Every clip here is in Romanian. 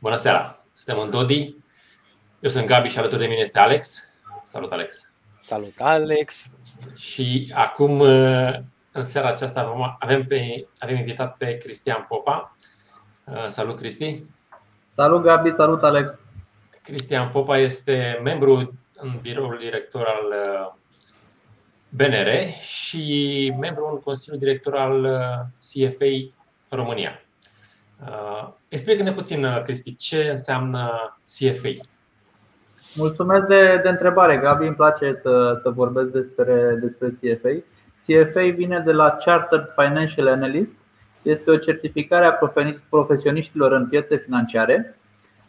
Bună seara! Suntem în Dodi. Eu sunt Gabi și alături de mine este Alex. Salut, Alex! Salut, Alex! Și acum, în seara aceasta, avem, pe, avem invitat pe Cristian Popa. Salut, Cristi! Salut, Gabi! Salut, Alex! Cristian Popa este membru în biroul director al BNR și membru în Consiliul Director al CFA România. Uh, explică-ne puțin, uh, Cristi, ce înseamnă CFA. Mulțumesc de, de întrebare, Gabi. Îmi place să, să vorbesc despre, despre CFA. CFA vine de la Chartered Financial Analyst. Este o certificare a profesioniștilor în piețe financiare.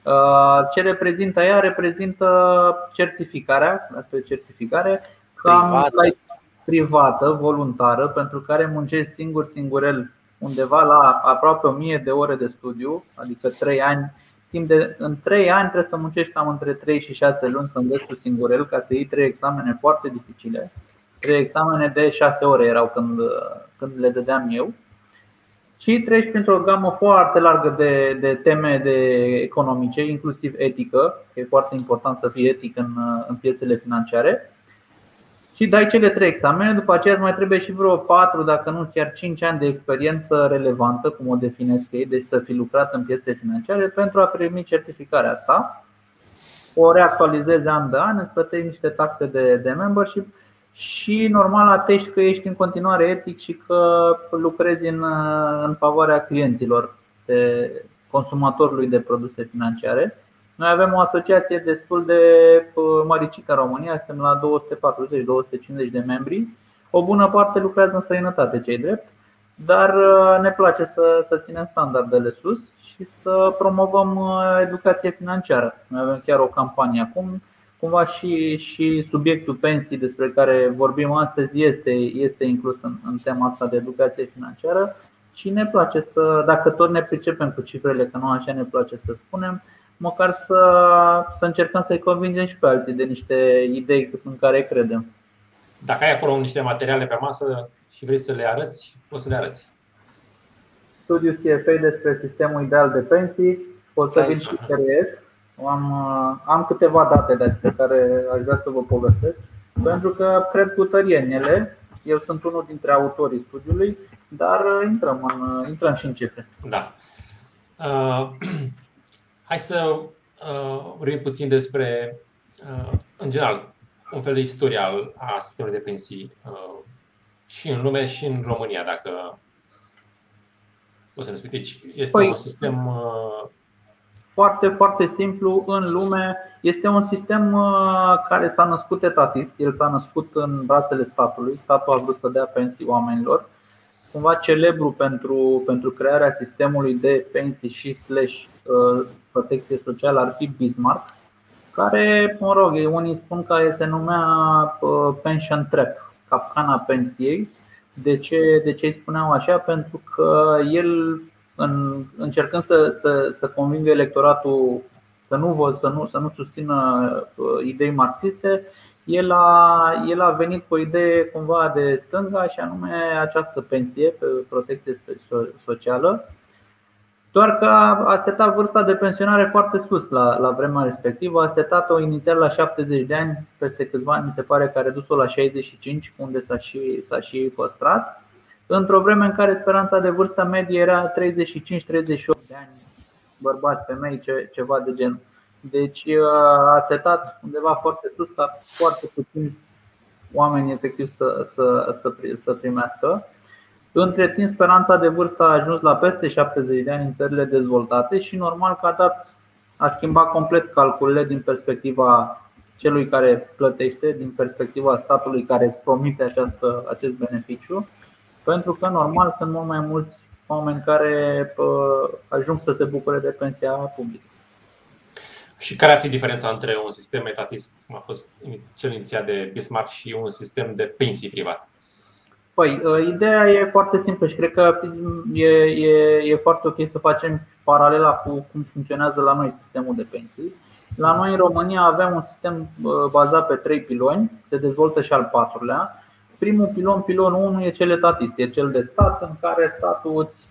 Uh, ce reprezintă ea? Reprezintă certificarea, asta e certificare, privată. privată, voluntară, pentru care muncești singur, singurel undeva la aproape 1000 de ore de studiu, adică 3 ani. Timp de, în 3 ani trebuie să muncești cam între 3 și 6 luni să înveți cu singurel ca să iei 3 examene foarte dificile. 3 examene de 6 ore erau când, când le dădeam eu. Și treci printr-o gamă foarte largă de, de teme de economice, inclusiv etică, că e foarte important să fii etic în, în piețele financiare și dai cele trei examene, după aceea îți mai trebuie și vreo 4, dacă nu chiar 5 ani de experiență relevantă, cum o definesc ei, deci să fi lucrat în piețe financiare pentru a primi certificarea asta. O reactualizezi an de an, îți plătești niște taxe de, de membership și normal atești că ești în continuare etic și că lucrezi în, în favoarea clienților, de consumatorului de produse financiare. Noi avem o asociație destul de măricică în România, suntem la 240-250 de membri. O bună parte lucrează în străinătate, cei drept, dar uh, ne place să, să ținem standardele sus și să promovăm uh, educație financiară. Noi avem chiar o campanie acum. Cumva și, și subiectul pensii despre care vorbim astăzi este, este inclus în, în tema asta de educație financiară și ne place să, dacă tot ne pricepem cu cifrele, că nu așa ne place să spunem, măcar să, să încercăm să-i convingem și pe alții de niște idei în care credem. Dacă ai acolo niște materiale pe masă și vrei să le arăți, poți să le arăți. Studiul CFA despre sistemul ideal de pensii, o să vin și creez. Am, am câteva date despre care aș vrea să vă povestesc, pentru că cred cu tărie în ele. Eu sunt unul dintre autorii studiului, dar intrăm, în, intrăm și în cifre. Da. Uh, Hai să uh, vorbim puțin despre, uh, în general, un fel de istorial a sistemului de pensii uh, și în lume și în România, dacă o să ne spui. Deci este păi, un sistem. Uh... Foarte, foarte simplu. În lume este un sistem uh, care s-a născut etatist. El s-a născut în brațele statului. Statul a vrut să dea pensii oamenilor. Cumva celebru pentru, pentru crearea sistemului de pensii și slash uh, protecție socială ar fi Bismarck, care, mă rog, unii spun că se numea uh, pension trap, capcana pensiei. De ce, de ce îi spuneau așa? Pentru că el, în, încercând să, să, să convingă electoratul să nu, să nu, să nu susțină uh, idei marxiste, el a, el a venit cu o idee cumva de stânga și anume această pensie pe protecție socială doar că a setat vârsta de pensionare foarte sus la, la vremea respectivă. A setat-o inițial la 70 de ani, peste câțiva ani mi se pare că a redus-o la 65, unde s-a și, s-a și păstrat. Într-o vreme în care speranța de vârstă medie era 35-38 de ani, bărbați, femei, ce, ceva de genul. Deci a setat undeva foarte sus ca foarte puțin oameni efectiv să, să, să, să primească. Între timp, speranța de vârstă a ajuns la peste 70 de ani în țările dezvoltate și normal că a dat a schimbat complet calculele din perspectiva celui care plătește, din perspectiva statului care îți promite această, acest beneficiu, pentru că normal sunt mult mai mulți oameni care ajung să se bucure de pensia publică. Și care ar fi diferența între un sistem etatist, cum a fost cel inițiat de Bismarck, și un sistem de pensii privat? Păi, ă, ideea e foarte simplă și cred că e, e, e foarte ok să facem paralela cu cum funcționează la noi sistemul de pensii. La noi în România avem un sistem ă, bazat pe trei piloni, se dezvoltă și al patrulea. Primul pilon, pilonul 1, e cel etatist, e cel de stat în care statul îți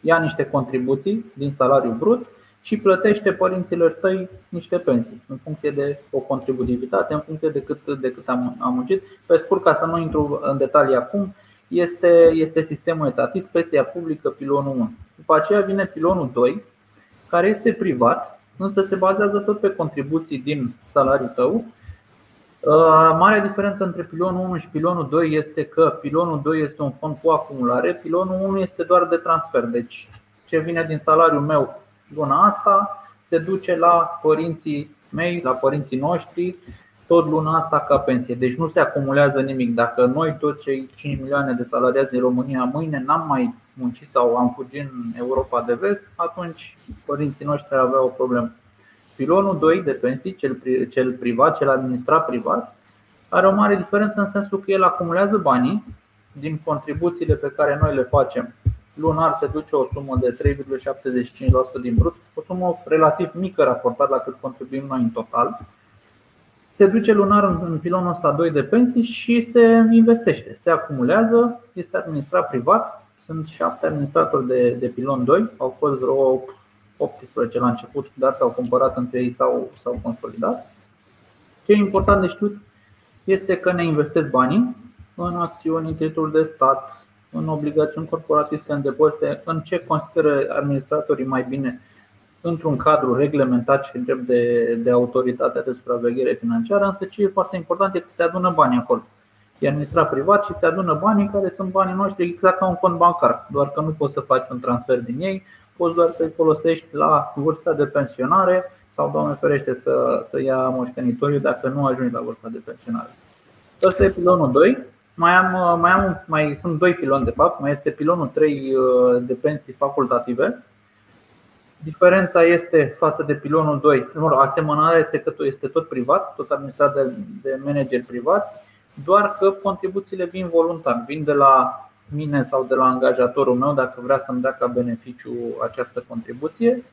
ia niște contribuții din salariul brut și plătește părinților tăi niște pensii în funcție de o contributivitate, în funcție de cât, de cât am, am muncit. Pe scurt, ca să nu intru în detalii acum, este, este sistemul etatist, pestea publică, pilonul 1. După aceea vine pilonul 2, care este privat, însă se bazează tot pe contribuții din salariul tău. Uh, marea diferență între pilonul 1 și pilonul 2 este că pilonul 2 este un fond cu acumulare, pilonul 1 este doar de transfer. Deci ce vine din salariul meu luna asta se duce la părinții mei, la părinții noștri, tot luna asta ca pensie. Deci nu se acumulează nimic. Dacă noi, toți cei 5 milioane de salariați din România, mâine n-am mai muncit sau am fugit în Europa de vest, atunci părinții noștri aveau o problemă. Pilonul 2 de pensii, cel, cel privat, cel administrat privat, are o mare diferență în sensul că el acumulează banii din contribuțiile pe care noi le facem lunar se duce o sumă de 3,75% din brut, o sumă relativ mică raportat la cât contribuim noi în total. Se duce lunar în pilonul ăsta 2 de pensii și se investește, se acumulează, este administrat privat. Sunt șapte administratori de, de pilon 2, au fost vreo 18 la început, dar s-au cumpărat între ei sau s-au consolidat. Ce e important de știut este că ne investesc banii în acțiuni, în titluri de stat, în obligațiuni corporatiste, în depozite, în ce consideră administratorii mai bine într-un cadru reglementat și drept de, de autoritatea de supraveghere financiară, însă ce e foarte important e că se adună banii acolo. E administrat privat și se adună banii care sunt banii noștri exact ca un cont bancar, doar că nu poți să faci un transfer din ei, poți doar să-i folosești la vârsta de pensionare sau, Doamne ferește, să, să ia moștenitoriu dacă nu ajungi la vârsta de pensionare. Ăsta e pilonul 2. Mai am, uh, mai am mai sunt doi piloni de fapt, mai este pilonul 3 uh, de pensii facultative. Diferența este față de pilonul 2. Asemănarea este că este tot privat, tot administrat de, de manageri privați, doar că contribuțiile vin voluntar, vin de la mine sau de la angajatorul meu dacă vrea să-mi dea ca beneficiu această contribuție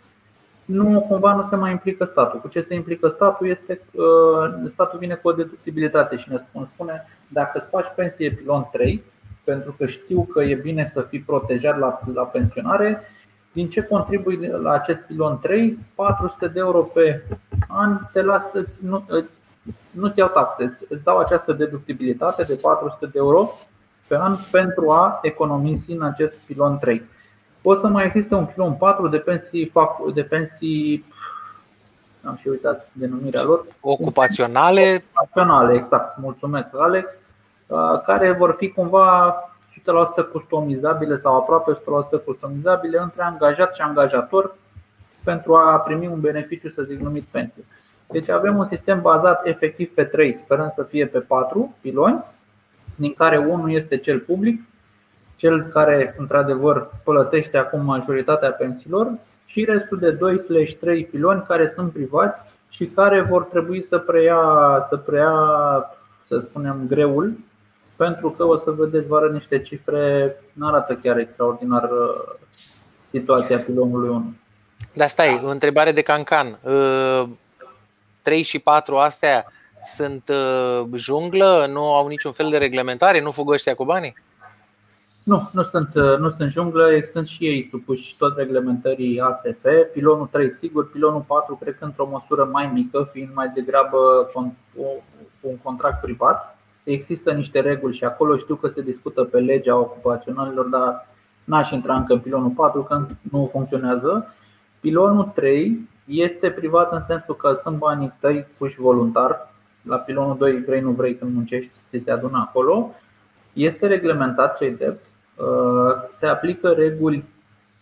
nu cumva nu se mai implică statul. Cu ce se implică statul este că statul vine cu o deductibilitate și ne spune dacă îți faci pensie pilon 3, pentru că știu că e bine să fii protejat la, la pensionare, din ce contribui la acest pilon 3? 400 de euro pe an te las, nu, nu-ți iau taxe, îți dau această deductibilitate de 400 de euro pe an pentru a economisi în acest pilon 3. O să mai existe un pilon 4 de pensii, de pensii am și uitat denumirea lor. Ocupaționale. Ocupaționale, exact. Mulțumesc, Alex. Uh, care vor fi cumva 100% customizabile sau aproape 100% customizabile între angajat și angajator pentru a primi un beneficiu, să zic, numit pensie. Deci avem un sistem bazat efectiv pe 3, sperăm să fie pe 4 piloni, din care unul este cel public, cel care într-adevăr plătește acum majoritatea pensiilor și restul de 2/3 piloni care sunt privați și care vor trebui să preia, să preia, să spunem, greul, pentru că o să vedeți, vă arăt niște cifre, nu arată chiar extraordinar uh, situația pilonului 1. Dar stai, o întrebare de cancan. 3 uh, și 4 astea sunt uh, junglă, nu au niciun fel de reglementare, nu fug ăștia cu banii? Nu, nu sunt, nu sunt junglă, sunt și ei supuși tot reglementării ASF. Pilonul 3 sigur, pilonul 4 cred că într-o măsură mai mică, fiind mai degrabă un contract privat. Există niște reguli și acolo știu că se discută pe legea ocupaționalilor, dar n-aș intra încă în pilonul 4 că nu funcționează. Pilonul 3 este privat în sensul că sunt banii tăi puși voluntar. La pilonul 2 vrei, nu vrei când muncești, ți se adună acolo. Este reglementat ce drept Uh, se aplică reguli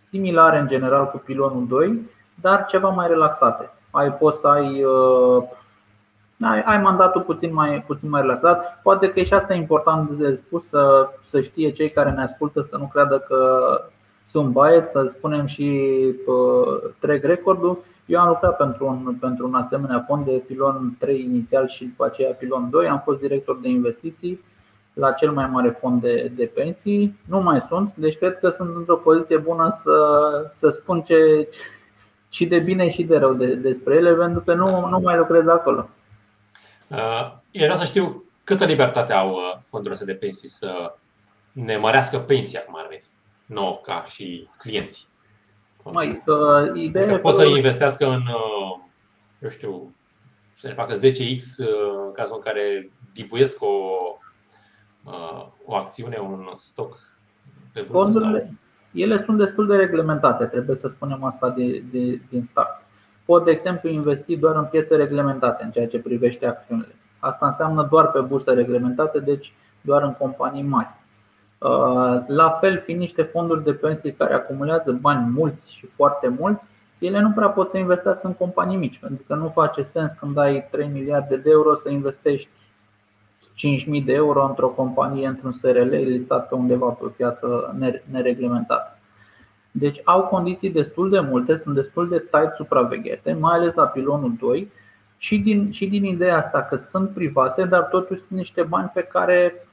similare în general cu pilonul 2, dar ceva mai relaxate. Ai poți să ai uh, ai, ai mandatul puțin mai, puțin mai relaxat. Poate că e și asta important de spus să, să știe cei care ne ascultă să nu creadă că sunt băieți, să spunem și uh, trec recordul. Eu am lucrat pentru un, pentru un asemenea fond de pilon 3 inițial și după aceea pilon 2. Am fost director de investiții la cel mai mare fond de, de pensii. Nu mai sunt, deci cred că sunt într-o poziție bună să, să spun ce și de bine și de rău de, despre ele, pentru că nu, nu mai lucrez acolo. Uh, eu vreau să știu câtă libertate au uh, fondurile de pensii să ne mărească pensia, cum ar veni, nouă ca și clienții. Mai, uh, ideea adică pot să investească în, uh, eu știu, să ne facă 10x uh, în cazul în care dibuiesc o, uh, o acțiune, un stoc pe bursă? Fondurile, ele sunt destul de reglementate, trebuie să spunem asta de, de, din start. Pot, de exemplu, investi doar în piețe reglementate în ceea ce privește acțiunile. Asta înseamnă doar pe burse reglementate, deci doar în companii mari. Uh, la fel, fiind niște fonduri de pensii care acumulează bani mulți și foarte mulți, ele nu prea pot să investească în companii mici, pentru că nu face sens când ai 3 miliarde de euro să investești 5.000 de euro într-o companie, într-un SRL listat pe undeva pe o piață nereglementată. Deci au condiții destul de multe, sunt destul de tight supraveghete, mai ales la pilonul 2 și din, și din ideea asta că sunt private, dar totuși sunt niște bani pe care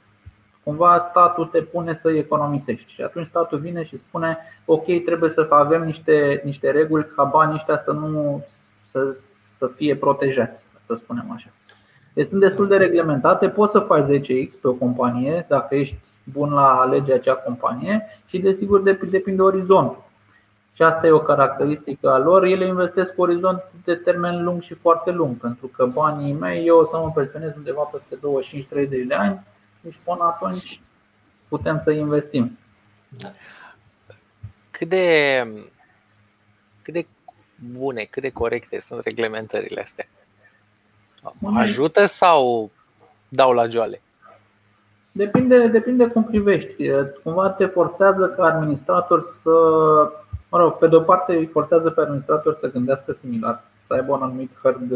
cumva statul te pune să economisești. Și atunci statul vine și spune: Ok, trebuie să avem niște, niște reguli ca banii ăștia să nu să, să fie protejați, să spunem așa. Deci sunt destul de reglementate, poți să faci 10x pe o companie dacă ești bun la a alege acea companie și desigur depinde orizontul. Și asta e o caracteristică a lor. Ele investesc cu orizont de termen lung și foarte lung, pentru că banii mei eu o să mă pensionez undeva peste 25-30 de ani deci până atunci putem să investim. Da. Cât de, cât de bune, cât de corecte sunt reglementările astea? Ajută sau dau la joale? Depinde, depinde cum privești. Cumva te forțează ca administrator să. Mă rog, pe de o parte îi forțează pe administrator să gândească similar, să aibă un anumit herd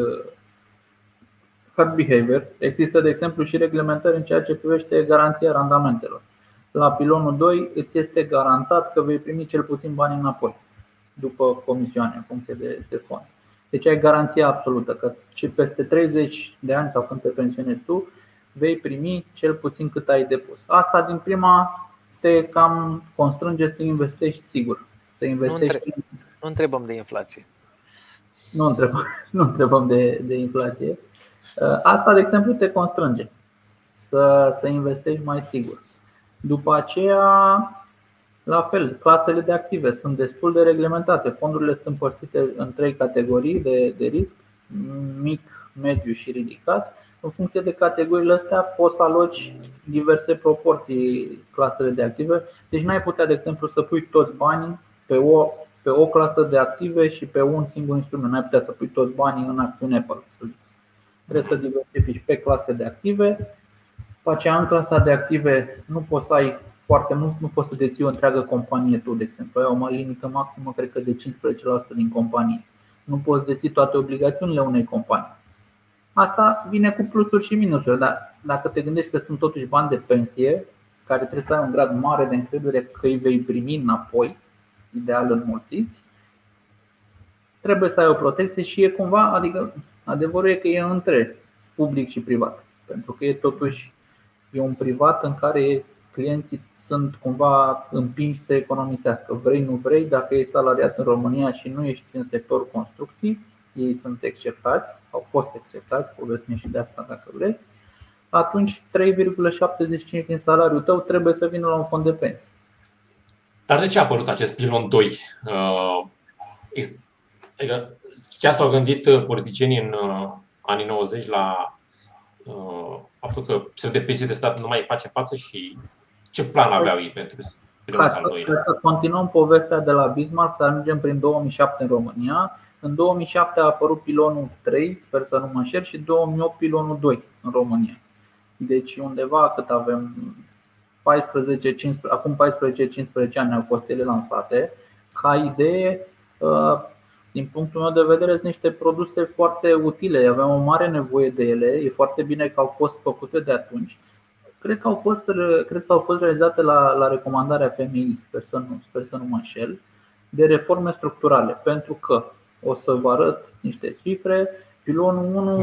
hard behavior, există, de exemplu, și reglementări în ceea ce privește garanția randamentelor. La pilonul 2 îți este garantat că vei primi cel puțin bani înapoi după comisioane în funcție de, de fond. Deci ai garanția absolută că și peste 30 de ani sau când te pensionezi tu, vei primi cel puțin cât ai depus. Asta din prima te cam constrânge să investești sigur. Să investești. Nu, întreb, nu întrebăm de inflație. Nu întrebăm, nu întrebăm de, de inflație. Uh, asta, de exemplu, te constrânge să, să investești mai sigur. După aceea, la fel, clasele de active sunt destul de reglementate. Fondurile sunt împărțite în trei categorii de, de risc, mic, mediu și ridicat. În funcție de categoriile astea poți să aloci diverse proporții clasele de active. Deci nu ai putea, de exemplu, să pui toți banii pe o, pe o clasă de active și pe un singur instrument. Nu ai putea să pui toți banii în acțiune Apple, să zic. Trebuie să diversifici pe clase de active. După aceea, în clasa de active nu poți să ai foarte mult, nu poți să deții o întreagă companie tu, de exemplu. Ai o limită maximă, cred că de 15% din companie. Nu poți deții toate obligațiunile unei companii. Asta vine cu plusuri și minusuri, dar dacă te gândești că sunt totuși bani de pensie, care trebuie să ai un grad mare de încredere că îi vei primi înapoi, ideal înmulțiți, trebuie să ai o protecție și e cumva, adică Adevărul e că e între public și privat, pentru că e totuși e un privat în care clienții sunt cumva împinși să economisească. Vrei, nu vrei, dacă ești salariat în România și nu ești în sectorul construcții, ei sunt acceptați, au fost acceptați, povestim și de asta dacă vreți, atunci 3,75 din salariul tău trebuie să vină la un fond de pensii. Dar de ce a apărut acest pilon 2? Uh, Adică chiar s-au gândit uh, politicienii în uh, anii 90 la uh, faptul că sistemul de pensie de stat nu mai face față și ce plan aveau ei pentru ca să, ca să continuăm povestea de la Bismarck, să ajungem prin 2007 în România. În 2007 a apărut pilonul 3, sper să nu mă înșel, și 2008 pilonul 2 în România. Deci undeva cât avem 14, 15, acum 14-15 ani au fost ele lansate. Ca idee, din punctul meu de vedere, sunt niște produse foarte utile. Aveam o mare nevoie de ele. E foarte bine că au fost făcute de atunci. Cred că au fost, cred că au fost realizate la, la recomandarea FMI, sper să, nu, sper să nu mă înșel, de reforme structurale. Pentru că o să vă arăt niște cifre. Pilonul 1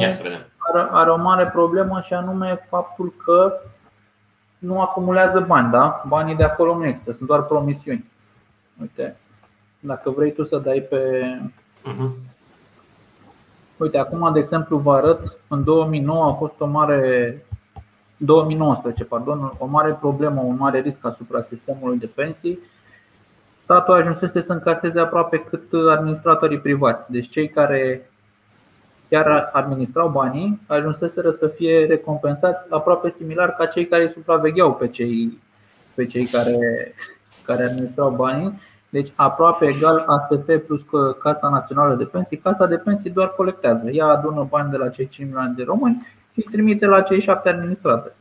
are, are o mare problemă și anume faptul că nu acumulează bani, da? Banii de acolo nu există, sunt doar promisiuni. Uite, dacă vrei tu să dai pe. Uh-huh. Uite, acum, de exemplu, vă arăt, în 2009 a fost o mare 2019, pardon, o mare problemă, un mare risc asupra sistemului de pensii. statul ajunsese să încaseze aproape cât administratorii privați. Deci cei care chiar administrau banii ajunseseră să fie recompensați aproape similar ca cei care supravegheau pe cei, pe cei care, care administrau banii. Deci aproape egal ASF plus Casa Națională de Pensii. Casa de Pensii doar colectează. Ea adună bani de la cei 5 milioane de români și îi trimite la cei 7 administratori.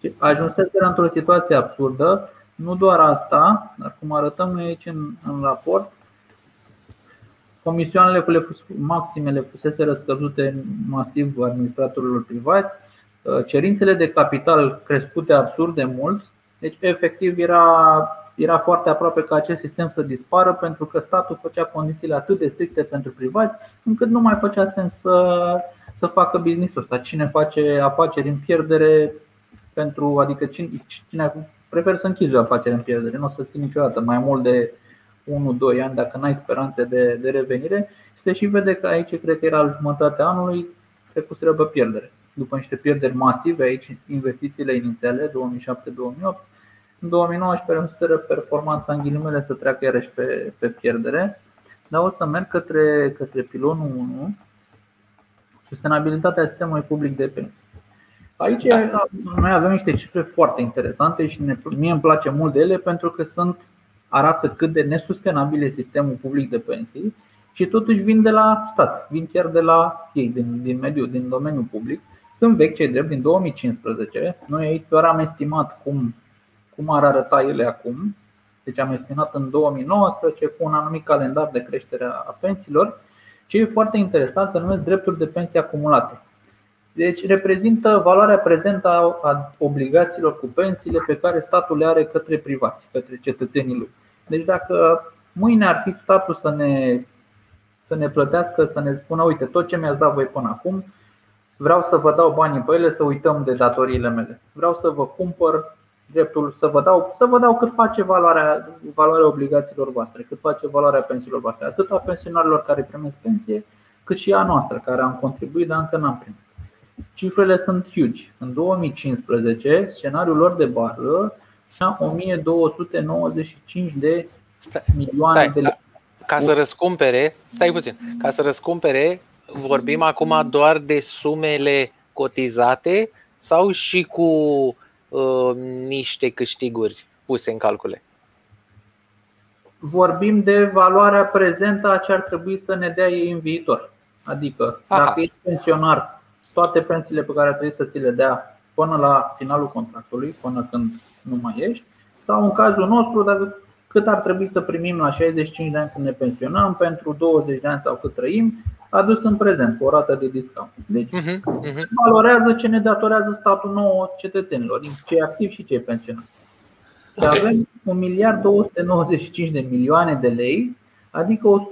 Deci ajunseseră într-o situație absurdă. Nu doar asta, dar cum arătăm noi aici în, în raport, comisioanele maximele fusese răscăzute masiv administratorilor privați, uh, cerințele de capital crescute absurd de mult, deci efectiv era, era foarte aproape ca acest sistem să dispară pentru că statul făcea condițiile atât de stricte pentru privați încât nu mai făcea sens să, să facă business-ul ăsta. Cine face afaceri în pierdere pentru, adică cine, cine prefer să închizi o afacere în pierdere, nu o să ții niciodată mai mult de 1-2 ani dacă n-ai speranțe de, de revenire. Se și vede că aici, cred că era jumătatea anului, trecuseră pe pierdere. După niște pierderi masive aici, investițiile inițiale, 2007-2008, în 2019 înceră performanța în ghilimele să treacă iarăși pe, pe pierdere, dar o să merg către, către pilonul 1, sustenabilitatea sistemului public de pensii. Aici da. noi avem niște cifre foarte interesante și ne, mie îmi place mult de ele pentru că sunt arată cât de nesustenabil e sistemul public de pensii și totuși vin de la stat, vin chiar de la ei, din, din mediul, din domeniul public. Sunt vechi cei drept din 2015. Noi aici doar am estimat cum, cum ar arăta ele acum. Deci am estimat în 2019 cu un anumit calendar de creștere a pensiilor. Ce e foarte interesant să numesc drepturi de pensii acumulate. Deci reprezintă valoarea prezentă a obligațiilor cu pensiile pe care statul le are către privați, către cetățenii lui. Deci dacă mâine ar fi statul să ne, să ne plătească, să ne spună, uite, tot ce mi-ați dat voi până acum, vreau să vă dau banii pe ele să uităm de datoriile mele. Vreau să vă cumpăr dreptul să vă dau, să vă dau cât face valoarea, valoarea obligațiilor voastre, cât face valoarea pensiilor voastre, atât a pensionarilor care primesc pensie, cât și a noastră, care am contribuit, dar încă n-am primit. Cifrele sunt huge. În 2015, scenariul lor de bază era 1295 de milioane stai, de lei. Ca să răscumpere, stai puțin, ca să răscumpere, vorbim acum doar de sumele cotizate sau și cu uh, niște câștiguri puse în calcule? Vorbim de valoarea prezentă a ce ar trebui să ne dea ei în viitor. Adică, Aha. dacă ești pensionar toate pensiile pe care trebuie să ți le dea până la finalul contractului, până când nu mai ești, sau în cazul nostru, dacă cât ar trebui să primim la 65 de ani când ne pensionăm, pentru 20 de ani sau cât trăim, adus în prezent cu o rată de discount. Deci uh-huh, uh-huh. valorează ce ne datorează statul nouă cetățenilor, cei activi și cei pensionari. Okay. avem 1 miliard 295 de milioane de lei, adică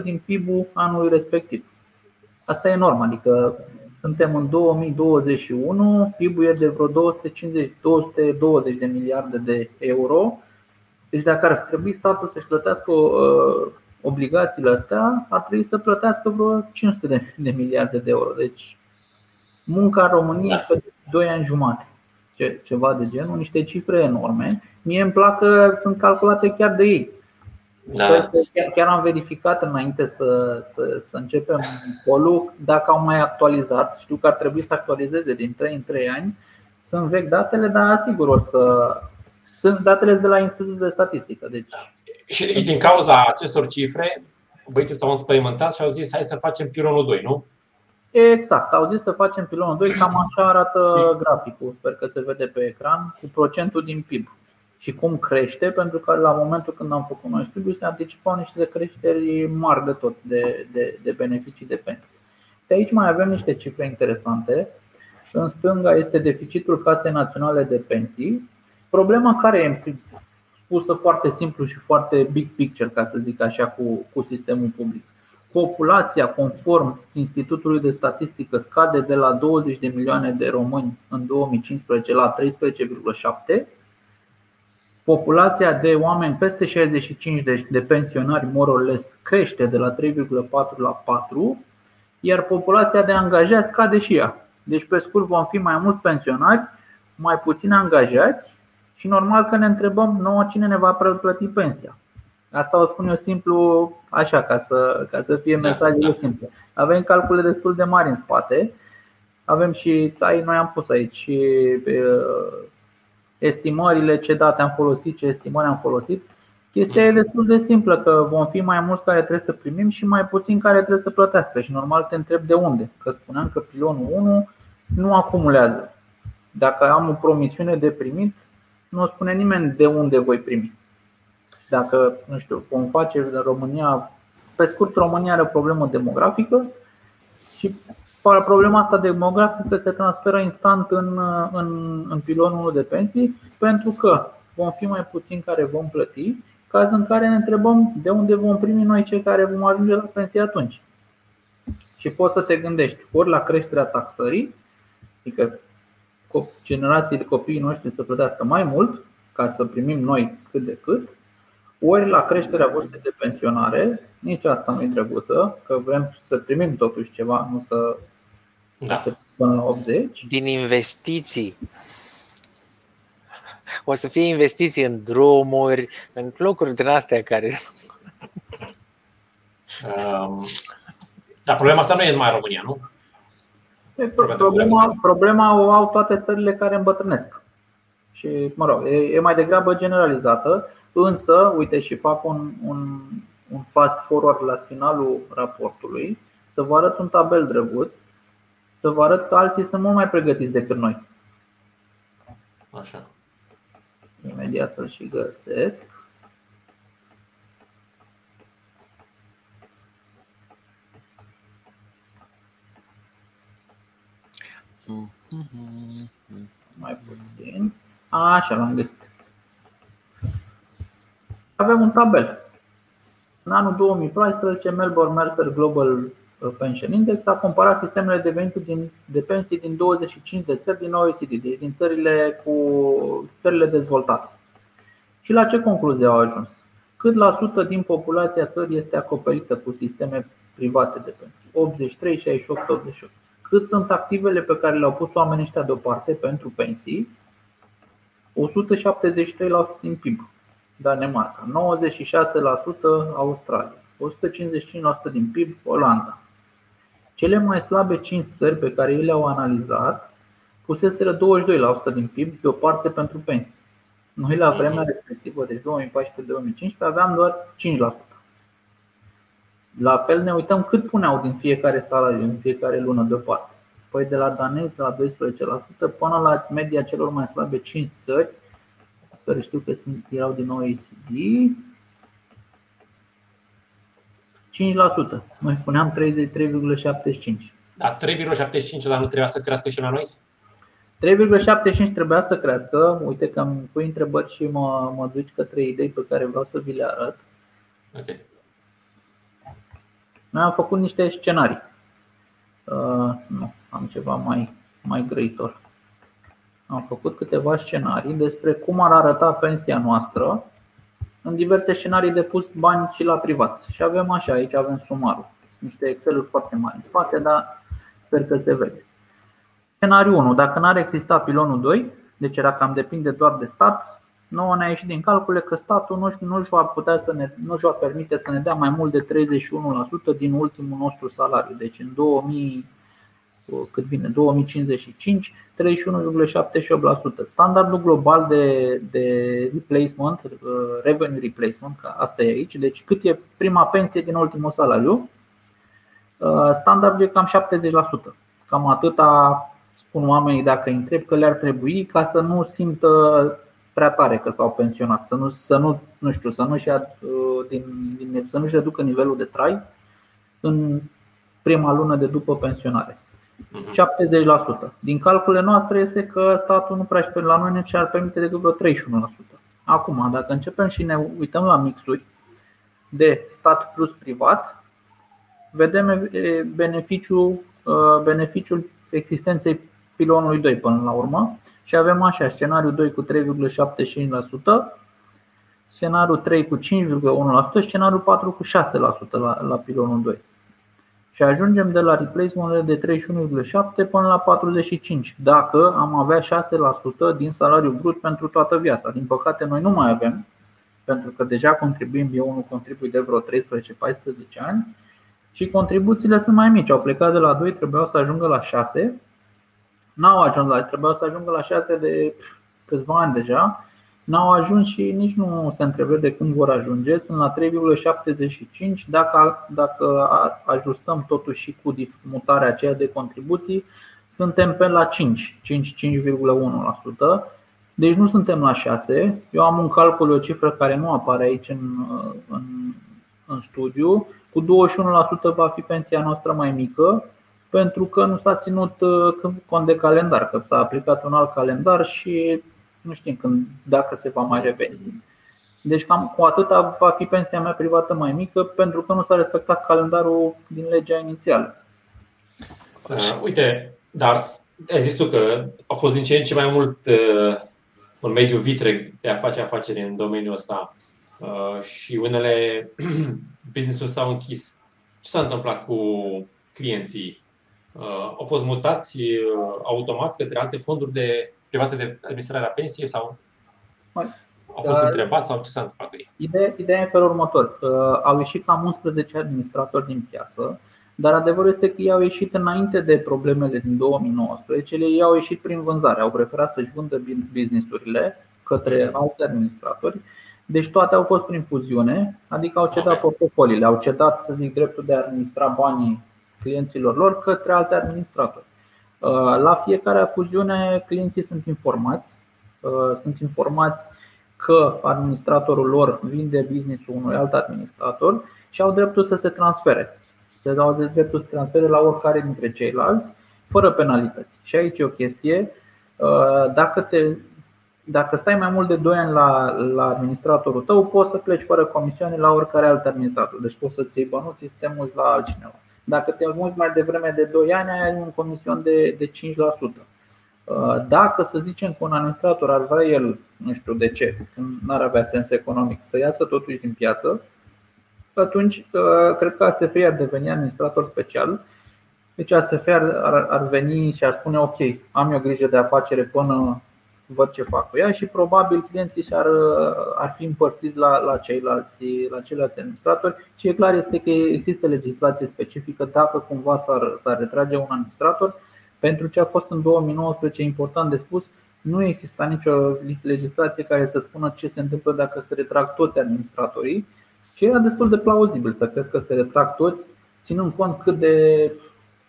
182% din PIB-ul anului respectiv. Asta e enorm, adică suntem în 2021, PIB-ul e de vreo 250-220 de miliarde de euro. Deci dacă ar trebui statul să-și plătească uh, obligațiile astea, ar trebui să plătească vreo 500 de, de miliarde de euro. Deci munca României pe 2 ani jumate. Ce, ceva de genul, niște cifre enorme. Mie îmi plac că sunt calculate chiar de ei. Da. Chiar, chiar am verificat înainte să, să, să începem polul dacă au mai actualizat. Știu că ar trebui să actualizeze din 3 în 3 ani. Sunt vechi datele, dar sigur o să. Sunt datele de la Institutul de Statistică. Deci... Și din cauza acestor cifre, băieții s-au înspăimântat și au zis hai să facem pilonul 2, nu? Exact, au zis să facem pilonul 2, cam așa arată graficul, sper că se vede pe ecran, cu procentul din PIB și cum crește, pentru că la momentul când am făcut noi studiul se anticipau niște creșteri mari de tot de, de, de beneficii de pensii. De aici mai avem niște cifre interesante. În stânga este deficitul Casei Naționale de Pensii. Problema care e spusă foarte simplu și foarte big picture, ca să zic așa, cu, cu sistemul public. Populația, conform Institutului de Statistică, scade de la 20 de milioane de români în 2015 la 13,7 Populația de oameni peste 65 de, de pensionari more or less crește de la 3,4 la 4, iar populația de angajați scade și ea. Deci, pe scurt, vom fi mai mulți pensionari, mai puțini angajați și normal că ne întrebăm nouă cine ne va plăti pensia. Asta o spun eu simplu, așa, ca să, ca să fie mesajele da, da. simple. Avem calcule destul de mari în spate. Avem și, ai, noi am pus aici și uh, estimările, ce date am folosit, ce estimări am folosit. Chestia e destul de simplă, că vom fi mai mulți care trebuie să primim și mai puțini care trebuie să plătească. Și normal te întreb de unde. Că spuneam că pilonul 1 nu acumulează. Dacă am o promisiune de primit, nu spune nimeni de unde voi primi. Dacă, nu știu, vom face în România, pe scurt, România are o problemă demografică și problema asta demografică se transferă instant în, în, în pilonul de pensii pentru că vom fi mai puțini care vom plăti, caz în care ne întrebăm de unde vom primi noi cei care vom ajunge la pensie atunci. Și poți să te gândești ori la creșterea taxării, adică generațiile copiii noștri să plătească mai mult ca să primim noi cât de cât, ori la creșterea vârstei de pensionare, nici asta nu e drăguță, că vrem să primim totuși ceva, nu să da. până la 80. Din investiții. O să fie investiții în drumuri, în locuri din astea care. Um, dar problema asta nu e numai în România, nu? Problema, problema o au toate țările care îmbătrânesc. Și, mă rog, e, e mai degrabă generalizată, însă, uite, și fac un, un, un fast forward la finalul raportului, să vă arăt un tabel drăguț, să vă arăt că alții sunt mult mai pregătiți decât noi. Așa. Imediat să-l și găsesc. Mai puțin. Așa, l-am găsit. Avem un tabel. În anul 2014, Melbourne Mercer Global Pension Index a comparat sistemele de venituri din, de pensii din 25 de țări din OECD, deci din țările, cu, țările dezvoltate. Și la ce concluzie au ajuns? Cât la sută din populația țării este acoperită cu sisteme private de pensii? 83, 68, 88 cât sunt activele pe care le-au pus oamenii ăștia deoparte pentru pensii, 173% din PIB Danemarca, 96% Australia, 155% din PIB Olanda. Cele mai slabe 5 țări pe care ei le-au analizat puseseră 22% din PIB deoparte pentru pensii. Noi la vremea respectivă, deci 2014-2015, aveam doar 5%. La fel ne uităm cât puneau din fiecare salariu, în fiecare lună deoparte. Păi de la danezi la 12% până la media celor mai slabe 5 țări, care știu că sunt, erau din OECD, 5%. Noi puneam 33,75%. Da, 3,75% dar nu trebuia să crească și la noi? 3,75 trebuia să crească. Uite că îmi pui întrebări și mă, mă duci către idei pe care vreau să vi le arăt. Okay. Noi am făcut niște scenarii. Uh, nu, am ceva mai, mai grăitor. Am făcut câteva scenarii despre cum ar arăta pensia noastră în diverse scenarii de pus bani și la privat. Și avem așa, aici avem sumarul. Niște Excel-uri foarte mari în spate, dar sper că se vede. Scenariul 1. Dacă n-ar exista pilonul 2, deci dacă am depinde doar de stat, nouă ne-a ieșit din calcule că statul nu, nu își va putea să ne, nu își va permite să ne dea mai mult de 31% din ultimul nostru salariu. Deci în 2000, cât vine, 2055, 31,78%. Standardul global de, de replacement, uh, revenue replacement, că asta e aici, deci cât e prima pensie din ultimul salariu, uh, standardul e cam 70%. Cam atâta spun oamenii dacă îi întreb că le-ar trebui ca să nu simtă prea tare că s-au pensionat, să nu, să nu, nu știu, să nu-și, ia, uh, din, din, să nu-și reducă nivelul de trai în prima lună de după pensionare. 70%. Din calculele noastre este că statul nu prea la noi ne ar permite decât vreo 31%. Acum, dacă începem și ne uităm la mixuri de stat plus privat, vedem beneficiul, uh, beneficiul existenței pilonului 2 până la urmă și avem așa, scenariul 2 cu 3,75%, scenariul 3 cu 5,1%, scenariul 4 cu 6% la, la pilonul 2. Și ajungem de la replacement de 31,7 până la 45, dacă am avea 6% din salariul brut pentru toată viața. Din păcate, noi nu mai avem pentru că deja contribuim, eu nu contribui de vreo 13-14 ani și contribuțiile sunt mai mici. Au plecat de la 2, trebuiau să ajungă la 6. N-au ajuns la, trebuiau să ajungă la 6 de câțiva ani deja. N-au ajuns și nici nu se întrevede când vor ajunge. Sunt la 3,75. Dacă, dacă ajustăm totuși și cu mutarea aceea de contribuții, suntem pe la 5, 5, 5,1%. Deci nu suntem la 6. Eu am un calcul, o cifră care nu apare aici în, în, în studiu. Cu 21% va fi pensia noastră mai mică, pentru că nu s-a ținut uh, cont de calendar, că s-a aplicat un alt calendar și nu știm când, dacă se va mai reveni. Deci cam cu atâta va fi pensia mea privată mai mică pentru că nu s-a respectat calendarul din legea inițială. Uh, uite, dar ai zis tu că a fost din ce în ce mai mult uh, un mediu vitreg de a face afaceri în domeniul ăsta uh, și unele business-uri s-au închis. Ce s-a întâmplat cu clienții? Uh, au fost mutați uh, automat către alte fonduri de private de administrare a pensiei sau au fost Dar, întrebați sau ce s-a întâmplat cu ei? Ideea, ideea e în felul următor. Au ieșit cam 11 administratori din piață, dar adevărul este că ei au ieșit înainte de problemele din 2019, ei au ieșit prin vânzare, au preferat să-și vândă businessurile către alți administratori deci toate au fost prin fuziune, adică au cedat portofoliile, au cedat, să zic, dreptul de a administra banii clienților lor către alți administratori. Uh, la fiecare fuziune, clienții sunt informați, uh, sunt informați că administratorul lor vinde business-ul unui alt administrator și au dreptul să se transfere. Se dau dreptul să se transfere la oricare dintre ceilalți, fără penalități. Și aici e o chestie. Uh, dacă te dacă stai mai mult de 2 ani la, la administratorul tău, poți să pleci fără comisioane la oricare alt administrator. Deci poți să-ți iei bănuții să te muți la altcineva. Dacă te muți mai devreme de 2 ani, ai un comision de, de 5%. Uh, dacă să zicem că un administrator ar vrea el, nu știu de ce, nu ar avea sens economic, să iasă totuși din piață, atunci uh, cred că ASF ar deveni administrator special. Deci ASF ar, ar, ar veni și ar spune ok, am eu grijă de afacere până văd ce fac cu ea și probabil clienții și-ar ar fi împărțiți la, la, ceilalți, la ceilalți administratori. Ce e clar este că există legislație specifică dacă cumva s-ar, s-ar retrage un administrator. Pentru ce a fost în 2019 important de spus, nu exista nicio legislație care să spună ce se întâmplă dacă se retrag toți administratorii și era destul de plauzibil să crezi că se retrag toți, ținând cont cât de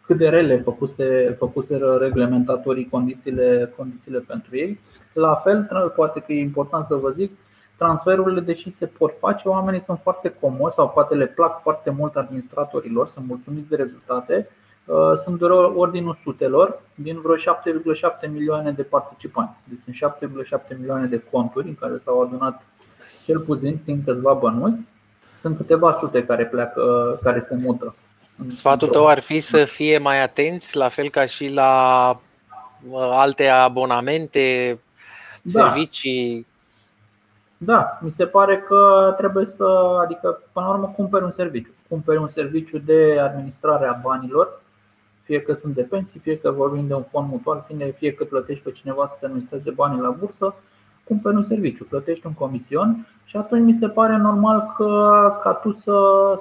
cât de rele făcuse, făcuseră reglementatorii condițiile, condițiile pentru ei. La fel, poate că e important să vă zic, transferurile, deși se pot face, oamenii sunt foarte comodi sau poate le plac foarte mult administratorilor, sunt mulțumiți de rezultate, uh, sunt de ordinul sutelor din vreo 7,7 milioane de participanți. Deci sunt 7,7 milioane de conturi în care s-au adunat cel puțin, țin câțiva bănuți, sunt câteva sute care pleacă, care se mută Sfatul tău ar fi să fie mai atenți, la fel ca și la uh, alte abonamente, da. servicii. Da, mi se pare că trebuie să, adică până la urmă cumperi un serviciu. Cumperi un serviciu de administrare a banilor, fie că sunt de pensii, fie că vorbim de un fond mutual, fie că plătești pe cineva să administreze banii la bursă, cumperi un serviciu, plătești un comision și atunci mi se pare normal că, ca tu să,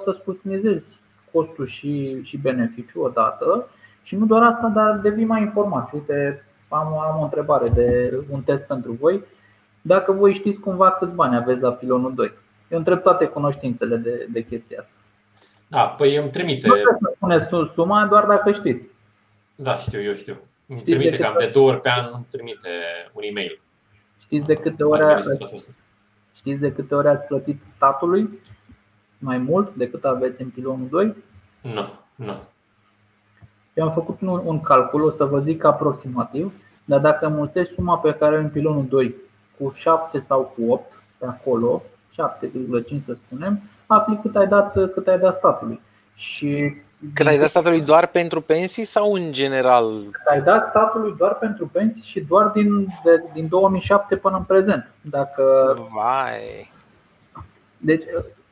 să scrutinizezi costul și, și beneficiu odată și nu doar asta, dar devii mai informat. Uite, am, am o întrebare de un test pentru voi. Dacă voi știți cumva câți bani aveți la pilonul 2, eu întreb toate cunoștințele de, de chestia asta. Da, păi îmi trimite. Nu trebuie să spuneți suma doar dacă știți. Da, știu, eu știu. Îmi știți trimite cam de două ori pe an, îmi trimite un e-mail. Știți de câte ori, știți de câte ori ați plătit statului? Mai mult decât aveți în pilonul 2? Nu, nu. Eu am făcut un, un calcul, o să vă zic aproximativ, dar dacă mulțești suma pe care o în pilonul 2 cu 7 sau cu 8 pe acolo, 7,5 să spunem, afli cât ai dat, cât ai dat statului. Și cât ai dat statului doar pentru pensii sau în general? Cât ai dat statului doar pentru pensii și doar din, de, din 2007 până în prezent. Dacă... Vai. Deci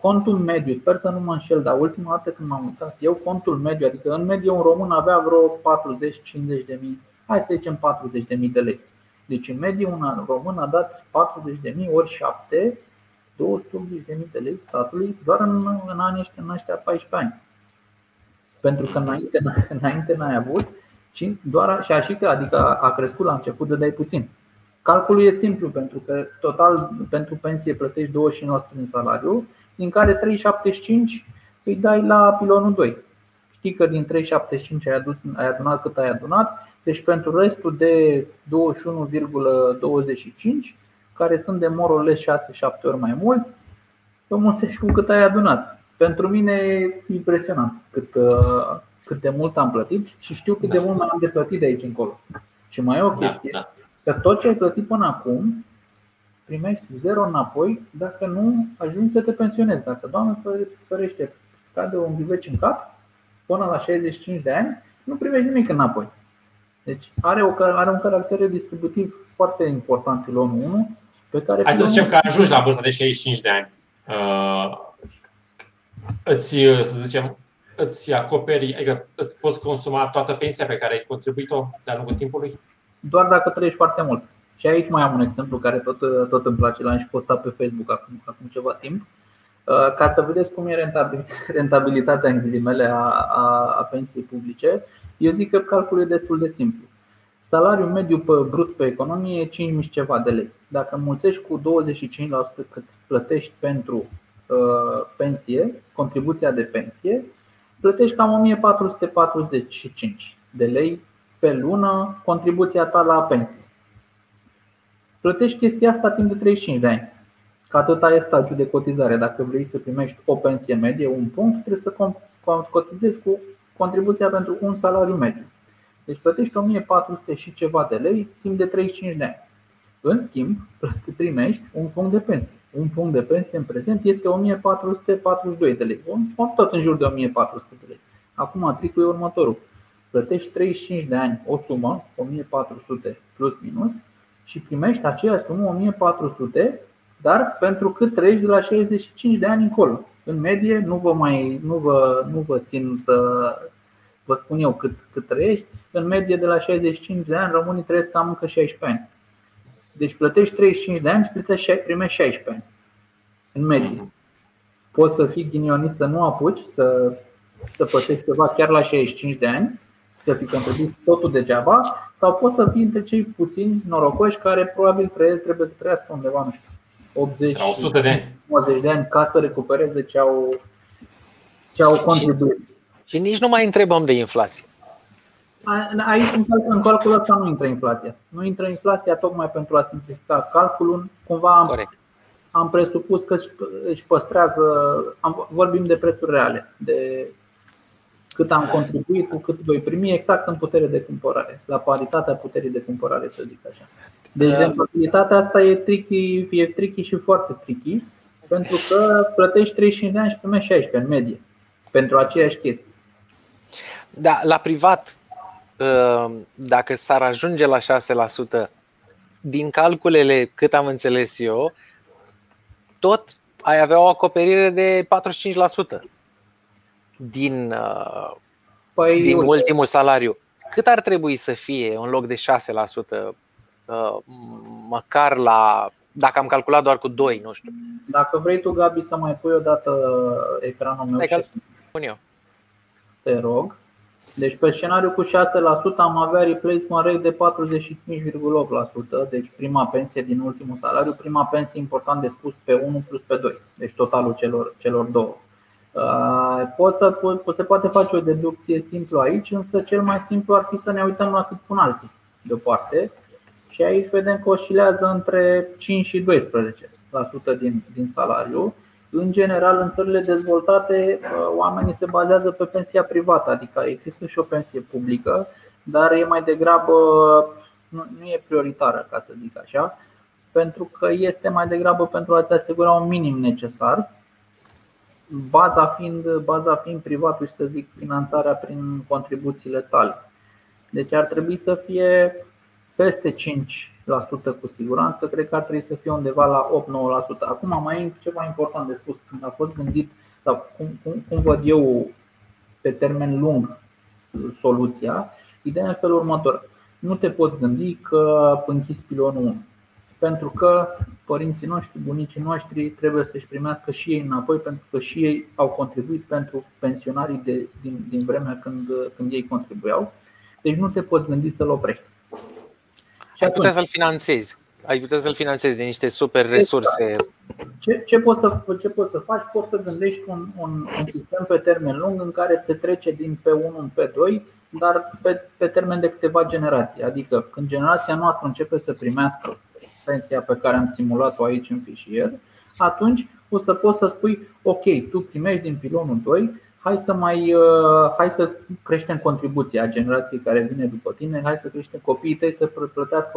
contul mediu, sper să nu mă înșel, dar ultima dată când m-am uitat, eu contul mediu, adică în medie un român avea vreo 40-50 de mii, hai să zicem 40 de mii de lei. Deci în medie un român a dat 40 de mii ori 7, 280.000 de lei statului doar în, în anii ăștia, în ăștia 14 ani. Pentru că înainte, înainte n-ai avut și doar și așa că adică a crescut la început de dai puțin. Calculul e simplu pentru că total pentru pensie plătești 29% din salariu, din care 3,75 îi dai la pilonul 2. Știi că din 3,75 ai adunat cât ai adunat, deci pentru restul de 21,25 care sunt de morole 6-7 ori mai mulți, îl mulțești cu cât ai adunat. Pentru mine e impresionant cât, uh, cât de mult am plătit și știu cât da. de mult mai am de plătit de aici încolo. Și mai e o da, chestie, da, da. că tot ce ai plătit până acum primești zero înapoi dacă nu ajungi să te pensionezi. Dacă, Doamne ferește, cade un ghiveci în cap până la 65 de ani, nu primești nimic înapoi. Deci are, o, are un caracter distributiv foarte important pilonul 1 pe care Hai să zicem că ajungi la vârsta de 65 de ani. Uh, îți, să zicem, îți acoperi, adică îți poți consuma toată pensia pe care ai contribuit-o de-a lungul timpului? Doar dacă trăiești foarte mult. Și aici mai am un exemplu care tot, tot îmi place, l-am și postat pe Facebook acum, acum ceva timp. Uh, ca să vedeți cum e rentabilitatea în ghilimele a, a, a pensiei publice, eu zic că calculul e destul de simplu. Salariul mediu pe brut pe economie e 5 ceva de lei. Dacă mulțești cu 25% cât plătești pentru uh, pensie, contribuția de pensie, plătești cam 1445 de lei pe lună contribuția ta la pensie. Plătești chestia asta timp de 35 de ani. Că atâta e stagiul de cotizare. Dacă vrei să primești o pensie medie, un punct, trebuie să cotizezi cu contribuția pentru un salariu mediu. Deci plătești 1400 și ceva de lei timp de 35 de ani. În schimb, primești un punct de pensie. Un punct de pensie în prezent este 1442 de lei. Tot în jur de 1400 de lei. Acum tricul e următorul. Plătești 35 de ani o sumă, 1400 plus minus, și primești aceeași sumă, 1400, dar pentru cât trăiești de la 65 de ani încolo. În medie nu vă, mai, nu vă, nu vă țin să vă spun eu cât, cât trăiești, în medie de la 65 de ani românii trăiesc cam încă 16 ani. Deci plătești 35 de ani și plătești, primești 16 ani. În medie. Poți să fii ghinionist să nu apuci să, să plătești ceva chiar la 65 de ani, să fii contribuit totul degeaba, sau poți să fii între cei puțini norocoși care probabil trebuie să trăiască undeva, nu știu, 80 100 de ani. 90 de ani ca să recupereze ce au, ce au contribuit. Și nici nu mai întrebăm de inflație. Aici în calculul ăsta nu intră inflația. Nu intră inflația tocmai pentru a simplifica calculul. Cumva am, am presupus că își păstrează, am, vorbim de prețuri reale, de cât am contribuit cu cât voi primi exact în putere de cumpărare, la paritatea puterii de cumpărare, să zic așa. De exemplu, asta e tricky, e tricky și foarte tricky, pentru că plătești 35 de ani și primești 16 în medie pentru aceeași chestie. Da, la privat, ă, dacă s-ar ajunge la 6%, din calculele cât am înțeles eu, tot ai avea o acoperire de 45% din, ă, păi, din ultimul salariu. Cât ar trebui să fie în loc de 6%, ă, măcar la, dacă am calculat doar cu 2, nu știu. Dacă vrei tu, Gabi, să mai pui o dată ecranul meu. Hai, spun eu. Te rog. Deci pe scenariu cu 6% am avea replacement rate de 45,8%, deci prima pensie din ultimul salariu, prima pensie important de spus pe 1 plus pe 2, deci totalul celor, celor două. Uh, pot să, pot, se poate face o deducție simplu aici, însă cel mai simplu ar fi să ne uităm la cât pun alții deoparte. Și aici vedem că oscilează între 5 și 12% din, din salariu. În general, în țările dezvoltate, uh, oamenii se bazează pe pensia privată, adică există și o pensie publică, dar e mai degrabă, nu e prioritară, ca să zic așa, pentru că este mai degrabă pentru a-ți asigura un minim necesar, baza fiind, baza fiind privatul și să zic finanțarea prin contribuțiile tale. Deci ar trebui să fie peste 5 cu siguranță, cred că ar trebui să fie undeva la 8-9%. Acum mai e ceva important de spus. Când a fost gândit, sau cum, cum, cum văd eu pe termen lung soluția, ideea în felul următor. Nu te poți gândi că închizi pilonul 1 pentru că părinții noștri, bunicii noștri trebuie să-și primească și ei înapoi pentru că și ei au contribuit pentru pensionarii de, din, din vremea când, când ei contribuiau. Deci nu te poți gândi să-l oprești. Și ai putea să-l finanțezi. Ai putea să-l finanțezi de niște super resurse. Exact. Ce, ce, poți să, ce poți să faci? Poți să gândești un, un, un sistem pe termen lung în care se trece din P1 în P2, dar pe, pe termen de câteva generații. Adică când generația noastră începe să primească pensia pe care am simulat-o aici în fișier, atunci o să poți să spui, ok, tu primești din pilonul 2, hai să mai uh, hai să creștem contribuția a generației care vine după tine, hai să creștem copiii tăi să plătească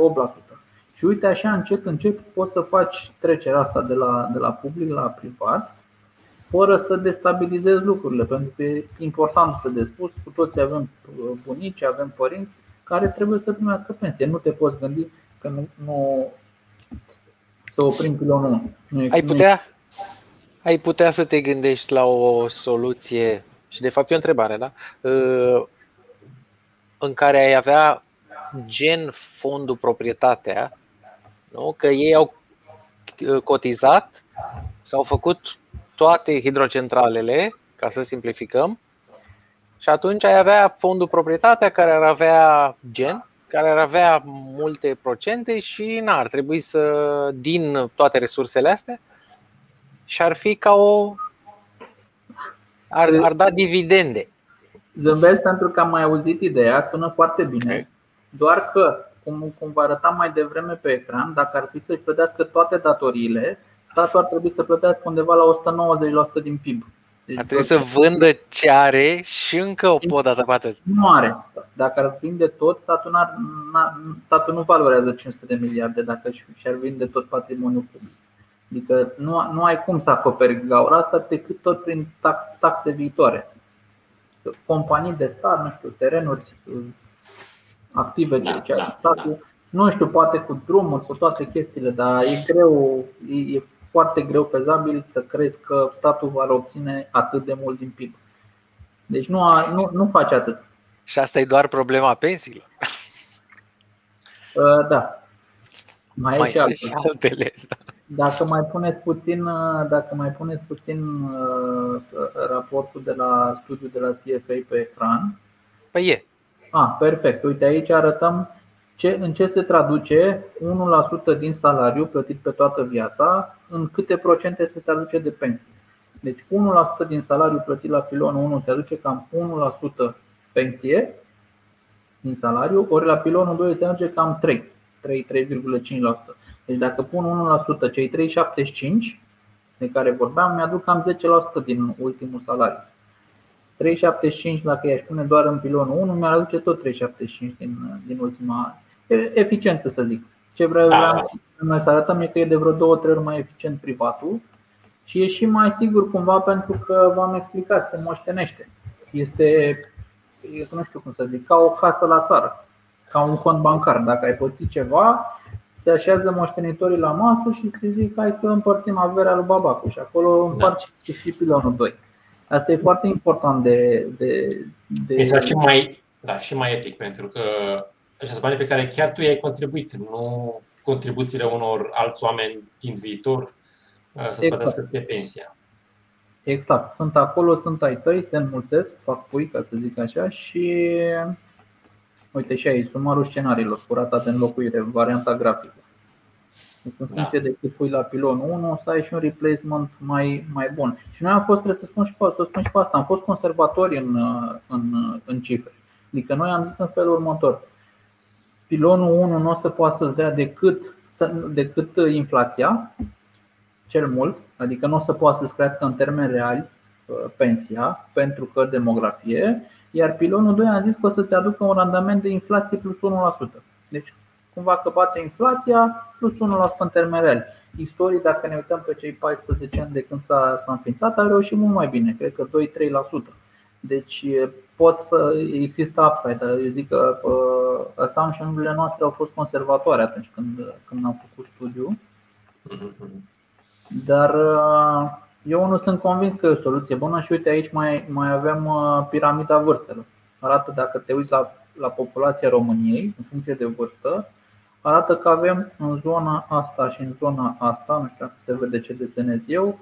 8%. Și uite așa încet încet poți să faci trecerea asta de la, de la public la privat fără să destabilizezi lucrurile, pentru că e important să de spus, cu toții avem bunici, avem părinți care trebuie să primească pensie. Nu te poți gândi că nu, nu să oprim pilonul 1. Ai putea, ai putea să te gândești la o soluție, și de fapt e o întrebare, da? Ă, în care ai avea gen fondul proprietatea, nu? că ei au ă, cotizat, s-au făcut toate hidrocentralele, ca să simplificăm, și atunci ai avea fondul proprietatea care ar avea gen, care ar avea multe procente și n-ar trebui să din toate resursele astea și ar fi ca o. ar, ar da dividende. Zâmbesc pentru că am mai auzit ideea, sună foarte bine, okay. doar că, cum, cum vă arătam mai devreme pe ecran, dacă ar fi să-și plătească toate datoriile, statul ar trebui să plătească undeva la 190% din PIB. Deci ar trebui să vândă ce are și încă o podată pe atât. Nu are. Dacă ar vinde tot, statul, n-ar, statul nu valorează 500 de miliarde dacă și-ar vinde tot patrimoniul public. Adică nu, nu ai cum să acoperi gaura asta decât tot prin tax, taxe viitoare. Companii de stat, nu știu, terenuri, active ce da, da, statul, da. nu știu, poate cu drumuri, cu toate chestiile, dar e greu, e, e foarte greu fezabil să crezi că statul va obține atât de mult din PIB. Deci nu, a, nu, nu face atât. Și asta e doar problema pensiilor. Uh, da. Mai, mai e și altele. Da. Dacă mai puneți puțin, uh, dacă mai puneți puțin uh, raportul de la studiul de la CFA pe ecran. Păi e. Ah, perfect. Uite, aici arătăm ce, în ce se traduce 1% din salariu plătit pe toată viața, în câte procente se traduce de pensie. Deci 1% din salariu plătit la pilonul 1 te aduce cam 1% pensie din salariu, ori la pilonul 2 îți aduce cam 3, 3, 3,5%. Deci dacă pun 1%, cei 3,75 de care vorbeam, mi-aduc cam 10% din ultimul salariu. 3,75 dacă i-aș pune doar în pilonul 1, mi-ar aduce tot 3,75 din, din ultima eficiență, să zic. Ce vreau da. noi să arătăm e că e de vreo două, trei ori mai eficient privatul și e și mai sigur cumva pentru că v-am explicat, se moștenește. Este, nu știu cum să zic, ca o casă la țară, ca un cont bancar. Dacă ai pățit ceva, se așează moștenitorii la masă și se zic hai să împărțim averea lui Babacu și acolo da. împarți da. și pilonul 2. Asta e foarte important de. de, de... Este și mai, da, și mai etic, pentru că acești bani pe care chiar tu i-ai contribuit, nu contribuțiile unor alți oameni din viitor uh, să-ți exact. plătească pe pensia. Exact. Sunt acolo, sunt ai tăi, se înmulțesc, fac pui, ca să zic așa, și uite și aici, sumarul scenariilor, curata de înlocuire, varianta grafică. Deci în da. funcție da. de cât pui la pilonul 1, o să ai și un replacement mai, mai bun. Și noi am fost, trebuie să spun și pe, să spun și pe asta, am fost conservatori în, în, în cifre. Adică noi am zis în felul următor pilonul 1 nu o să poată să-ți dea decât, decât inflația, cel mult, adică nu o să poată să-ți crească în termeni reali uh, pensia pentru că demografie, iar pilonul 2 a zis că o să-ți aducă un randament de inflație plus 1%. Deci cumva că bate inflația plus 1% în termeni reali. Istorii, dacă ne uităm pe cei 14 ani de când s-a, s-a înființat, a reușit mult mai bine, cred că 2-3%. Deci pot să există upside. Eu zic că uh, assumption-urile noastre au fost conservatoare atunci când, când am făcut studiul. Dar uh, eu nu sunt convins că e o soluție bună și uite aici mai, mai avem uh, piramida vârstelor. Arată dacă te uiți la, la populația României în funcție de vârstă, arată că avem în zona asta și în zona asta, nu știu dacă se vede ce desenez eu,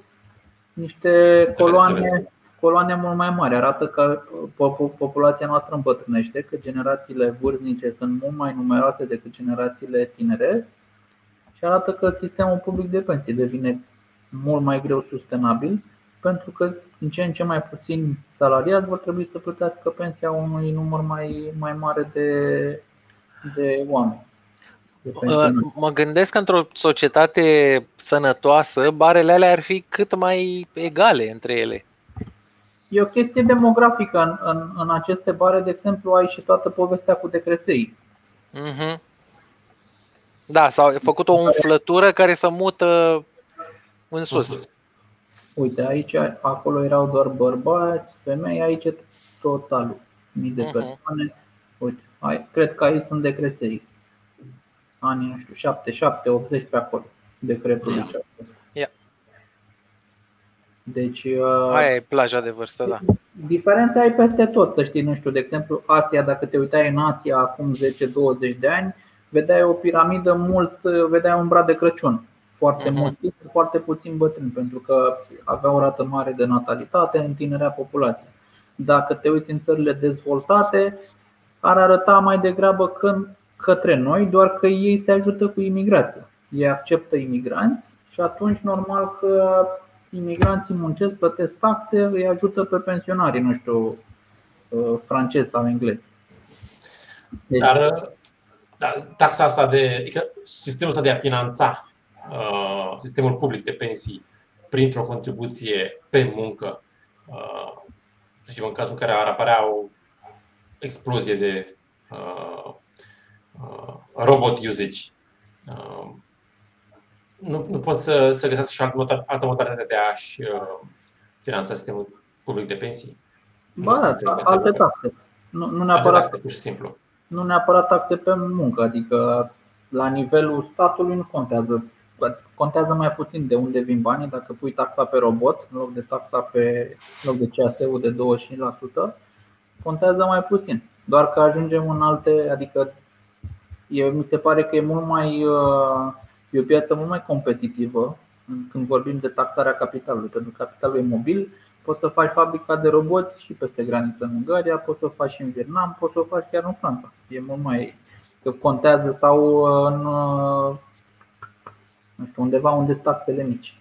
niște coloane, coloane mult mai mari. Arată că populația noastră îmbătrânește, că generațiile vârstnice sunt mult mai numeroase decât generațiile tinere și arată că sistemul public de pensii devine mult mai greu sustenabil pentru că în ce în ce mai puțin salariați vor trebui să plătească pensia unui număr mai, mai mare de, de oameni. Uh, mă gândesc că într-o societate sănătoasă, barele alea ar fi cât mai egale între ele. E o chestie demografică. În, în, în aceste bare, de exemplu, ai și toată povestea cu decreței. Mm-hmm. Da, s-a făcut o umflătură care să mută în sus. Uite, aici, acolo erau doar bărbați, femei, aici e totalul. Mii de mhm. persoane. Uite, ai, cred că aici sunt decreței anii, nu știu, 7, 80 pe acolo, decretul yeah. Yeah. Deci. Uh, Aia e plaja de vârstă, da. Diferența e peste tot, să știi, nu știu, de exemplu, Asia, dacă te uitai în Asia acum 10-20 de ani, vedeai o piramidă mult, vedeai un brad de Crăciun. Foarte uh-huh. mult timp, foarte puțin bătrân, pentru că avea o rată mare de natalitate, în tinerea populației. Dacă te uiți în țările dezvoltate, ar arăta mai degrabă când către noi, doar că ei se ajută cu imigrația. Ei acceptă imigranți și atunci normal că imigranții muncesc, plătesc taxe, îi ajută pe pensionarii, nu știu, uh, francez sau englez. Deci, Dar da, taxa asta de, adică sistemul ăsta de a finanța uh, sistemul public de pensii printr-o contribuție pe muncă, uh, zicem, în cazul în care ar apărea o explozie de uh, Uh, robot usage. Uh, nu, nu pot să, să găsesc și altă, altă modalitate de a-și uh, finanța sistemul public de pensii. Ba, da, alte taxe. Nu, nu neapărat, taxe, pur și simplu. Nu neapărat taxe pe muncă, adică la nivelul statului nu contează. Contează mai puțin de unde vin banii, dacă pui taxa pe robot în loc de taxa pe în loc de CAS-ul de 25%, contează mai puțin. Doar că ajungem în alte, adică eu, mi se pare că e mult mai uh, e o piață mult mai competitivă când vorbim de taxarea capitalului, pentru că capitalul e mobil, poți să faci fabrica de roboți și peste graniță în Ungaria, poți să o faci și în Vietnam, poți să o faci chiar în Franța. E mult mai că contează sau în uh, nu știu, undeva unde sunt taxele mici.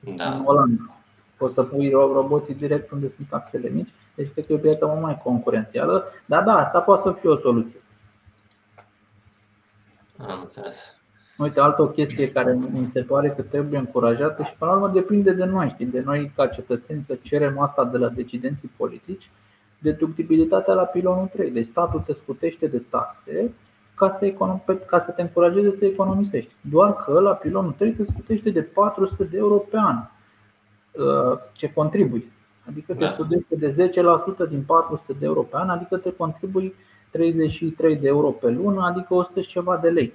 Da. În Olanda. Poți să pui roboții direct unde sunt taxele mici. Deci cred că e o piață mult mai concurențială. Dar da, asta poate să fie o soluție. Am înțeles. Uite, altă o chestie care mi se pare că trebuie încurajată și până la urmă depinde de noi, știi, de noi ca cetățeni să cerem asta de la decidenții politici, deductibilitatea la pilonul 3. Deci statul te scutește de taxe ca să, econom- ca să te încurajeze să economisești. Doar că la pilonul 3 te scutește de 400 de euro pe an uh, ce contribui. Adică te da. scutește de 10% din 400 de euro pe an, adică te contribui 33 de euro pe lună, adică 100 și ceva de lei.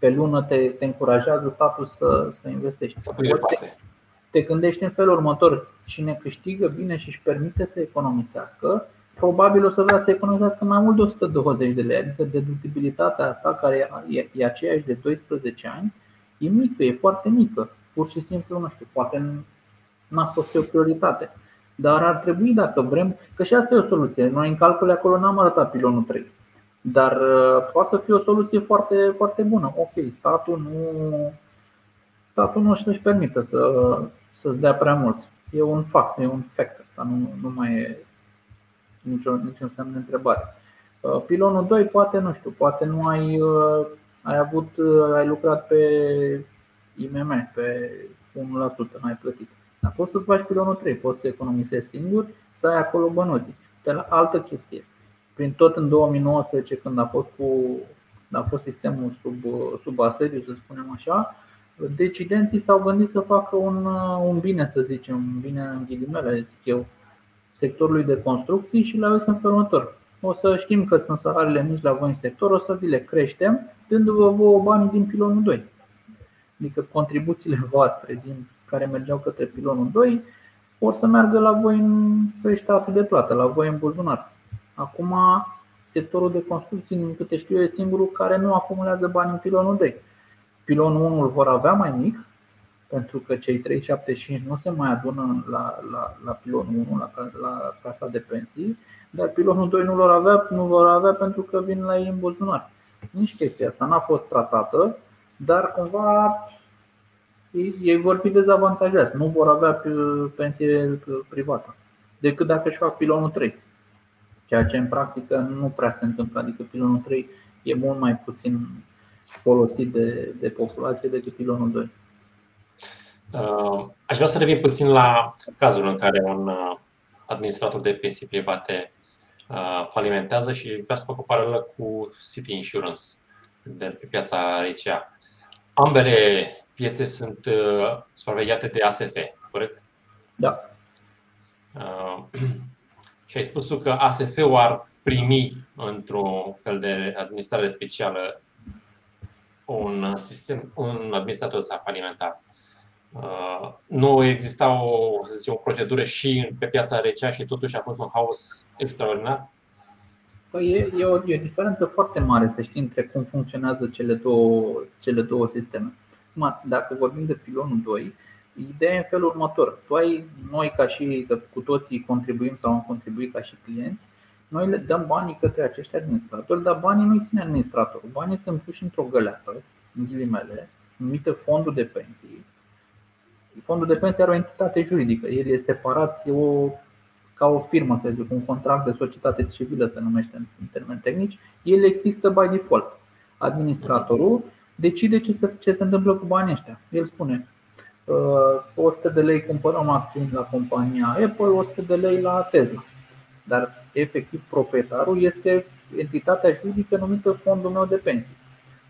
Pe lună te, te încurajează statul să, să investești. Te, te gândești în felul următor: cine câștigă bine și își permite să economisească, probabil o să vrea să economisească mai mult de 120 de lei. Adică deductibilitatea asta, care e, e aceeași de 12 ani, e mică, e foarte mică. Pur și simplu, nu știu, poate n-a fost o prioritate. Dar ar trebui, dacă vrem, că și asta e o soluție. Noi în calcule acolo n-am arătat pilonul 3. Dar uh, poate să fie o soluție foarte, foarte bună. Ok, statul nu, statul nu își permite să, să-ți dea prea mult. E un fapt, e un fact asta, nu, nu mai e niciun, niciun semn de întrebare. Uh, pilonul 2 poate, nu știu, poate nu ai, uh, ai avut, ai lucrat pe IMM, pe 1%, n-ai plătit. Dar poți să faci pilonul 3, poți să economisești singur, să ai acolo bănuții. De la altă chestie. Prin tot în 2019, când a fost, cu, a fost sistemul sub, sub asediu, să spunem așa, decidenții s-au gândit să facă un, un bine, să zicem, un bine în ghilimele, zic eu, sectorului de construcții și le-au în felul următor. O să știm că sunt salariile mici la voi în sector, o să vi le creștem, dându-vă vouă banii din pilonul 2. Adică contribuțiile voastre din care mergeau către pilonul 2 or să meargă la voi în pe statul de plată, la voi în buzunar. Acum sectorul de construcții, din câte știu eu, e singurul care nu acumulează bani în pilonul 2. Pilonul 1 îl vor avea mai mic, pentru că cei 375 nu se mai adună la, la, la pilonul 1, la, la casa de pensii, dar pilonul 2 nu vor avea, nu vor avea pentru că vin la ei în buzunar. Nici chestia asta n-a fost tratată, dar cumva ei, ei vor fi dezavantajați, nu vor avea pensie privată, decât dacă își fac pilonul 3. Ceea ce în practică nu prea se întâmplă, adică pilonul 3 e mult mai puțin folosit de, de populație decât pilonul 2. Uh, aș vrea să revin puțin la cazul în care un uh, administrator de pensii private uh, falimentează și vrea să fac o paralelă cu City Insurance de pe piața RCA. Ambele piețe sunt supravegheate de ASF, corect? Da. Și ai spus tu că ASF-ul ar primi într-un fel de administrare specială un sistem, un administrator alimentar. Uh, nu exista o, să zicem, o procedură și pe piața recea și totuși a fost un haos extraordinar? Păi e, e, o, e o diferență foarte mare să știi între cum funcționează cele două, cele două sisteme. Acum, dacă vorbim de pilonul 2, ideea e în felul următor. Tu ai, noi ca și că cu toții contribuim sau am contribuit ca și clienți, noi le dăm banii către acești administratori, dar banii nu-i ține administratorul. Banii sunt puși într-o găleată, în ghilimele, numită fondul de pensii, Fondul de pensie are o entitate juridică. El e separat, e o, ca o firmă, să zic, un contract de societate civilă se numește în termeni tehnici. El există by default. Administratorul decide ce se, ce se întâmplă cu banii ăștia. El spune 100 uh, de lei cumpărăm acțiuni la compania Apple, 100 de lei la Tesla. Dar efectiv proprietarul este entitatea juridică numită fondul meu de pensii.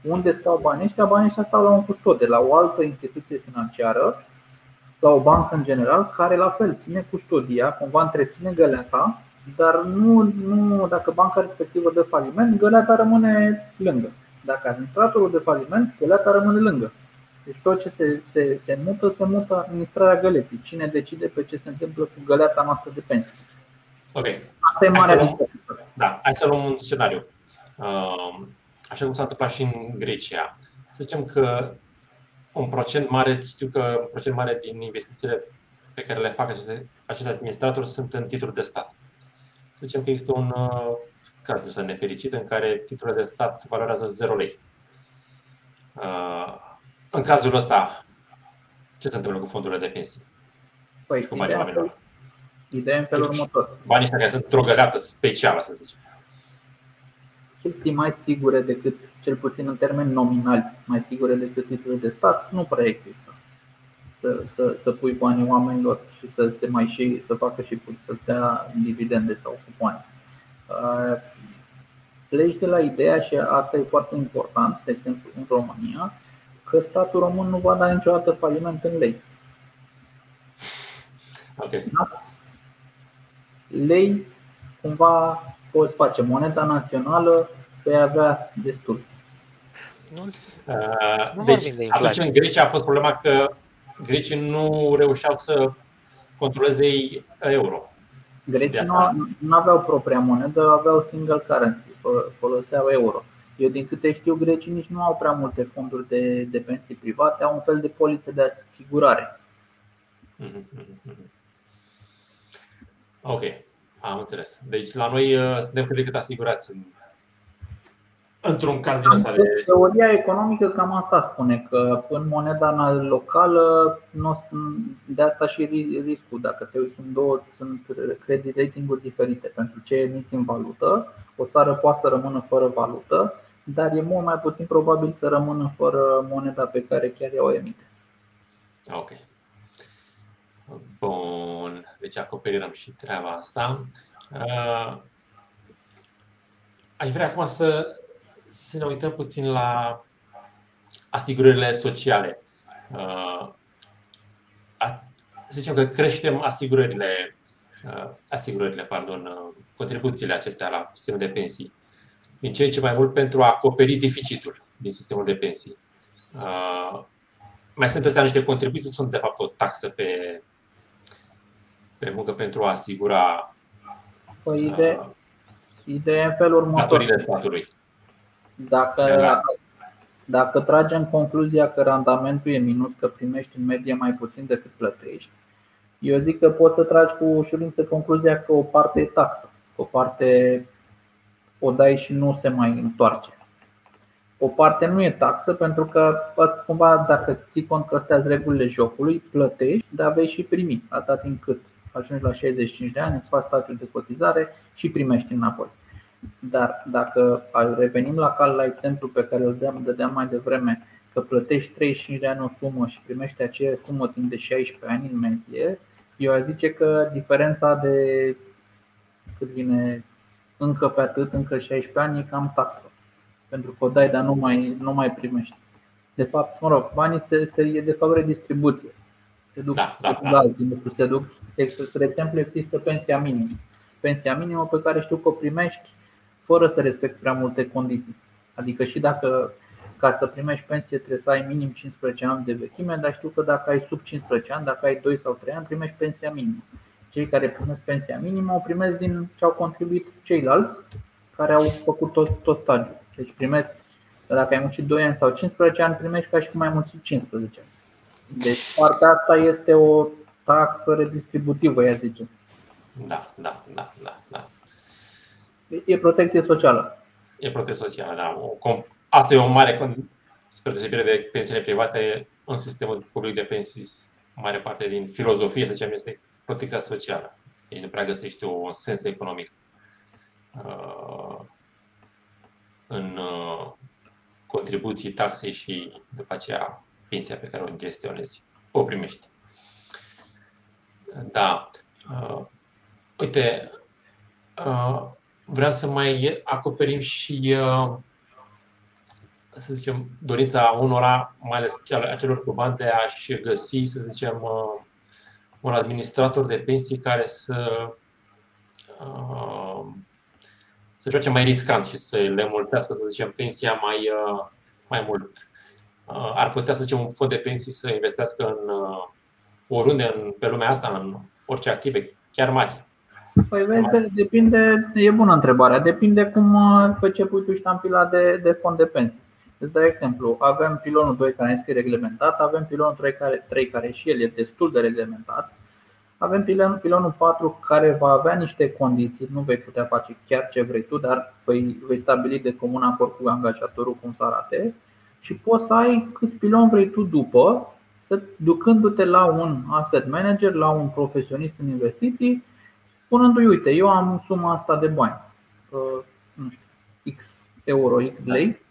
Unde stau banii ăștia? Banii ăștia stau la un custode, la o altă instituție financiară la o bancă în general, care la fel ține custodia, cumva întreține găleata, dar nu, nu dacă banca respectivă dă faliment, găleata rămâne lângă. Dacă administratorul de faliment, găleata rămâne lângă. Deci tot ce se, se, se mută, se mută administrarea găleții. Cine decide pe ce se întâmplă cu găleata noastră de pensie. Ok. Asta e mare hai să luăm, da, hai să luăm un scenariu. Uh, așa cum s-a întâmplat și în Grecia. Să zicem că un procent mare, știu că un procent mare din investițiile pe care le fac aceste, acești administratori sunt în titluri de stat. Să zicem că există un uh, caz să nefericit în care titlurile de stat valorează 0 lei. Uh, în cazul ăsta, ce se întâmplă cu fondurile de pensii? Păi, cu banii oamenilor? Ideea în felul următor. Banii ăștia care sunt într-o specială, să zicem. Chestii mai sigure decât cel puțin în termeni nominali, mai sigure decât titlurile de stat, nu prea există. Să, să, să pui banii oamenilor și să se mai și să facă și să dea dividende sau cupoane. Uh, pleci de la ideea și asta e foarte important, de exemplu în România, că statul român nu va da niciodată faliment în lei. Okay. Da? Lei, cumva poți face moneda națională, vei avea destul. Nu, uh, nu deci, de atunci în Grecia a fost problema că grecii nu reușeau să controleze euro. Grecii nu, nu aveau propria monedă, aveau single currency, foloseau euro. Eu din câte știu, grecii nici nu au prea multe fonduri de, de pensii private, au un fel de poliță de asigurare. Ok, am înțeles. Deci la noi uh, suntem cât de cât asigurați în într-un caz din asta de... Teoria economică cam asta spune, că în moneda locală nu de asta și riscul. Dacă te uiți, sunt două sunt credit ratinguri diferite. Pentru ce emiți în valută, o țară poate să rămână fără valută, dar e mult mai puțin probabil să rămână fără moneda pe care chiar o emite. Ok. Bun. Deci acoperim și treaba asta. Uh, aș vrea acum să să ne uităm puțin la asigurările sociale. Uh, să zicem că creștem asigurările, uh, asigurările, pardon, uh, contribuțiile acestea la sistemul de pensii din ce în ce mai mult pentru a acoperi deficitul din sistemul de pensii. Mai sunt astea niște contribuții, sunt de fapt o taxă pe, pe muncă pentru a asigura Păi ide- Ideea e în felul următor. Datorile statului. Dacă, dacă tragem concluzia că randamentul e minus, că primești în medie mai puțin decât plătești, eu zic că poți să tragi cu ușurință concluzia că o parte e taxă, că o parte o dai și nu se mai întoarce. O parte nu e taxă pentru că cumva dacă ții cont că astea sunt regulile jocului, plătești, dar vei și primi atât timp cât ajungi la 65 de ani, îți faci statul de cotizare și primești înapoi. Dar dacă revenim la cal la exemplu pe care îl dădeam, dădeam mai devreme, că plătești 35 de ani o sumă și primești aceeași sumă timp de 16 ani în medie, eu aș zice că diferența de cât vine încă pe atât, încă 16 ani, e cam taxă. Pentru că o dai, dar nu mai, nu mai primești. De fapt, mă rog, banii se, se e de fapt redistribuție. Se duc, da, se da, duc da. alții, nu știu, se duc. Spre exemplu, există pensia minimă. Pensia minimă pe care știu că o primești fără să respecti prea multe condiții. Adică și dacă ca să primești pensie trebuie să ai minim 15 ani de vechime, dar știu că dacă ai sub 15 ani, dacă ai 2 sau 3 ani, primești pensia minimă. Cei care primesc pensia minimă o primesc din ce au contribuit ceilalți care au făcut tot, tot stadiul. Deci primesc, dacă ai muncit 2 ani sau 15 ani, primești ca și cum ai muncit 15 ani. Deci partea asta este o taxă redistributivă, ea zice. Da, da, da, da, da. E protecție socială. E protecție socială, da. O, asta e o mare, spre deosebire de pensiile private, în sistemul public de pensii, mare parte din filozofie, să zicem, este protecția socială. Ei nu prea găsește un sens economic uh, în uh, contribuții, taxe și după aceea pensia pe care o gestionezi, o primești. Da. Uh, uite, uh, vreau să mai acoperim și, uh, să zicem, dorința unora, mai ales a celor cu bani, de a-și găsi, să zicem, uh, un administrator de pensii care să uh, să joace mai riscant și să le mulțească, să zicem, pensia mai, uh, mai mult. Uh, ar putea să zicem un fond de pensii să investească în oriunde în, pe lumea asta, în orice active, chiar mari. Păi vezi, depinde, e bună întrebarea, depinde cum pe ce pui tu ștampila de, de fond de pensii. Îți dau exemplu, avem pilonul 2 care este reglementat, avem pilonul 3 care, 3 care și el e destul de reglementat, avem pilonul, pilonul 4 care va avea niște condiții, nu vei putea face chiar ce vrei tu, dar vei, vei stabili de comun acord cu angajatorul cum să arate. Și poți să ai câți pilon vrei tu după, să, ducându-te la un asset manager, la un profesionist în investiții, spunându-i, uite, eu am suma asta de bani, uh, nu știu, X euro, X lei, Uh,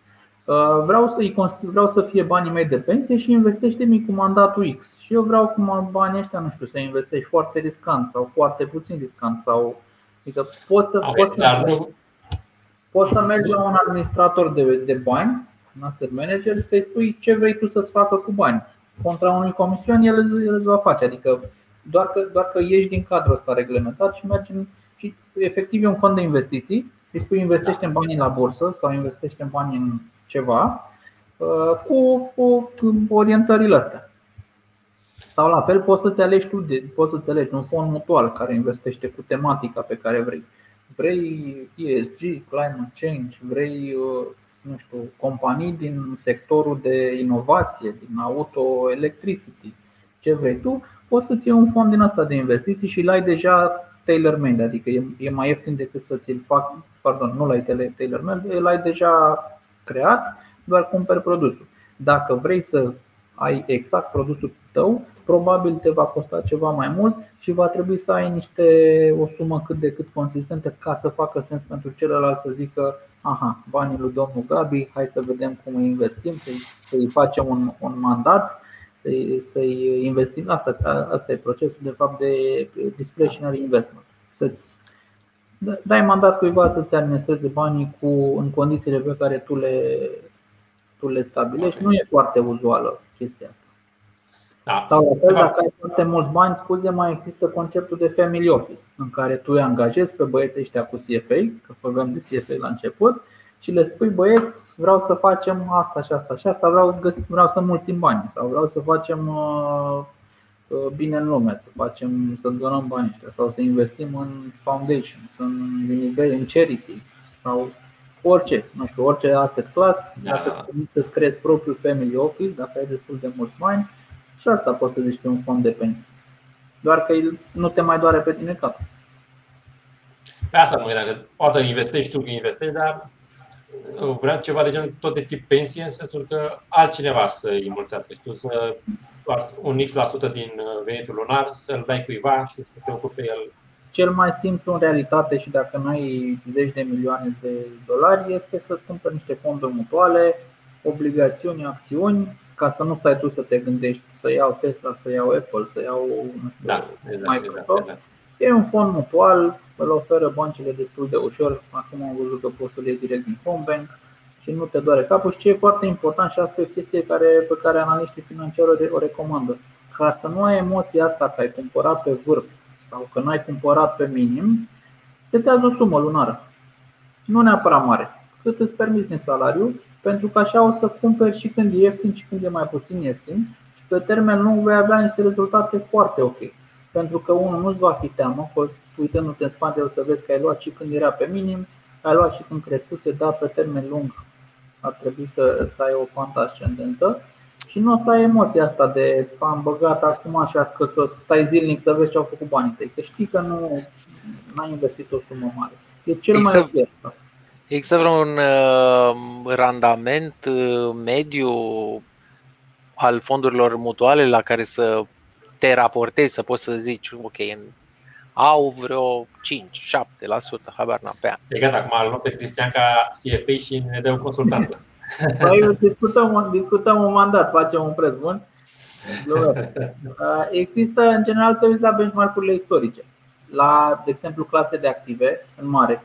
vreau să, vreau să fie banii mei de pensie și investește-mi cu mandatul X. Și eu vreau cu banii ăștia, nu știu, să investești foarte riscant sau foarte puțin riscant. Sau, adică poți să, okay, poți, să mergi, poți să mergi la un administrator de, de bani, un asset manager, să-i spui ce vrei tu să-ți facă cu bani. Contra unui comision, el, el îți va face. Adică doar că, doar că ieși din cadrul ăsta reglementat și mergi în, și efectiv e un fond de investiții. Îi spui investește în banii la bursă sau investește în banii în ceva uh, cu, cu orientările astea. Sau la fel poți să-ți alegi tu, poți să-ți alegi un fond mutual care investește cu tematica pe care vrei. Vrei ESG, climate change, vrei uh, nu știu, companii din sectorul de inovație, din auto electricity, ce vrei tu, poți să-ți iei un fond din asta de investiții și l-ai deja tailor-made, adică e mai ieftin decât să ți-l fac, pardon, nu l-ai tailor-made, l-ai deja creat, doar cumperi produsul. Dacă vrei să ai exact produsul tău, probabil te va costa ceva mai mult și va trebui să ai niște o sumă cât de cât consistentă ca să facă sens pentru celălalt să zică aha, banii lui domnul Gabi, hai să vedem cum îi investim, să-i, să-i facem un, un mandat, să-i, să-i investim. Asta, asta e procesul de fapt de discretionary investment. Să-ți da, dai mandat cuiva să-ți administreze banii cu, în condițiile pe care tu le, tu le stabilești. Nu e foarte uzuală chestia asta. Da. Sau la fel, dacă ai foarte mulți bani, scuze, mai există conceptul de family office, în care tu îi angajezi pe băieții ăștia cu CFA, că făcăm de CFA la început, și le spui, băieți, vreau să facem asta și asta și asta, vreau, vreau să mulțim bani sau vreau să facem uh, uh, bine în lume, să facem, să donăm bani ăștia sau să investim în foundation, în nivel, în charities sau orice, nu știu, orice asset class, da. dacă să-ți creezi propriul family office, dacă ai destul de mulți bani, și asta poți să zici că e un fond de pensii. Doar că nu te mai doare pe tine cap. Pe asta mă gândeam, că poate investești tu, că investești, dar uh, vreau ceva de genul tot de tip pensie, în sensul că altcineva să îi mulțească și tu să doar un X% din uh, venitul lunar să-l dai cuiva și să se ocupe el. Cel mai simplu în realitate și dacă nu ai zeci de milioane de dolari este să-ți cumperi niște fonduri mutuale, obligațiuni, acțiuni ca să nu stai tu să te gândești să iau Tesla, să iau Apple, să iau nu știu, da, exact, Microsoft. Exact, exact. E un fond mutual, îl oferă băncile destul de ușor. Acum am văzut că poți să le iei direct din home bank și nu te doare capul. Și ce e foarte important și asta e o chestie care, pe care analiștii financiari o recomandă. Ca să nu ai emoția asta că ai cumpărat pe vârf sau că nu ai cumpărat pe minim, setează o sumă lunară. Nu neapărat mare, cât îți permiți din salariu pentru că așa o să cumperi și când e ieftin și când e mai puțin ieftin și pe termen lung vei avea niște rezultate foarte ok. Pentru că unul nu-ți va fi teamă, că uitându-te în spate o să vezi că ai luat și când era pe minim, ai luat și când crescuse, dar pe termen lung ar trebui să, să ai o pantă ascendentă și nu o să ai emoția asta de am băgat acum așa că să stai zilnic să vezi ce au făcut banii tăi, că știi că nu ai investit o sumă mare. E cel mai exact. ok Există vreun uh, randament uh, mediu al fondurilor mutuale la care să te raportezi, să poți să zici, ok, în, au vreo 5-7%, habar n-am pe an. E gata, acum îl pe Cristian ca CFA și ne dă o consultanță. Păi discutăm, discutăm un mandat, facem un preț bun. Există, în general, te uiți la benchmark-urile istorice. La, de exemplu, clase de active în mare,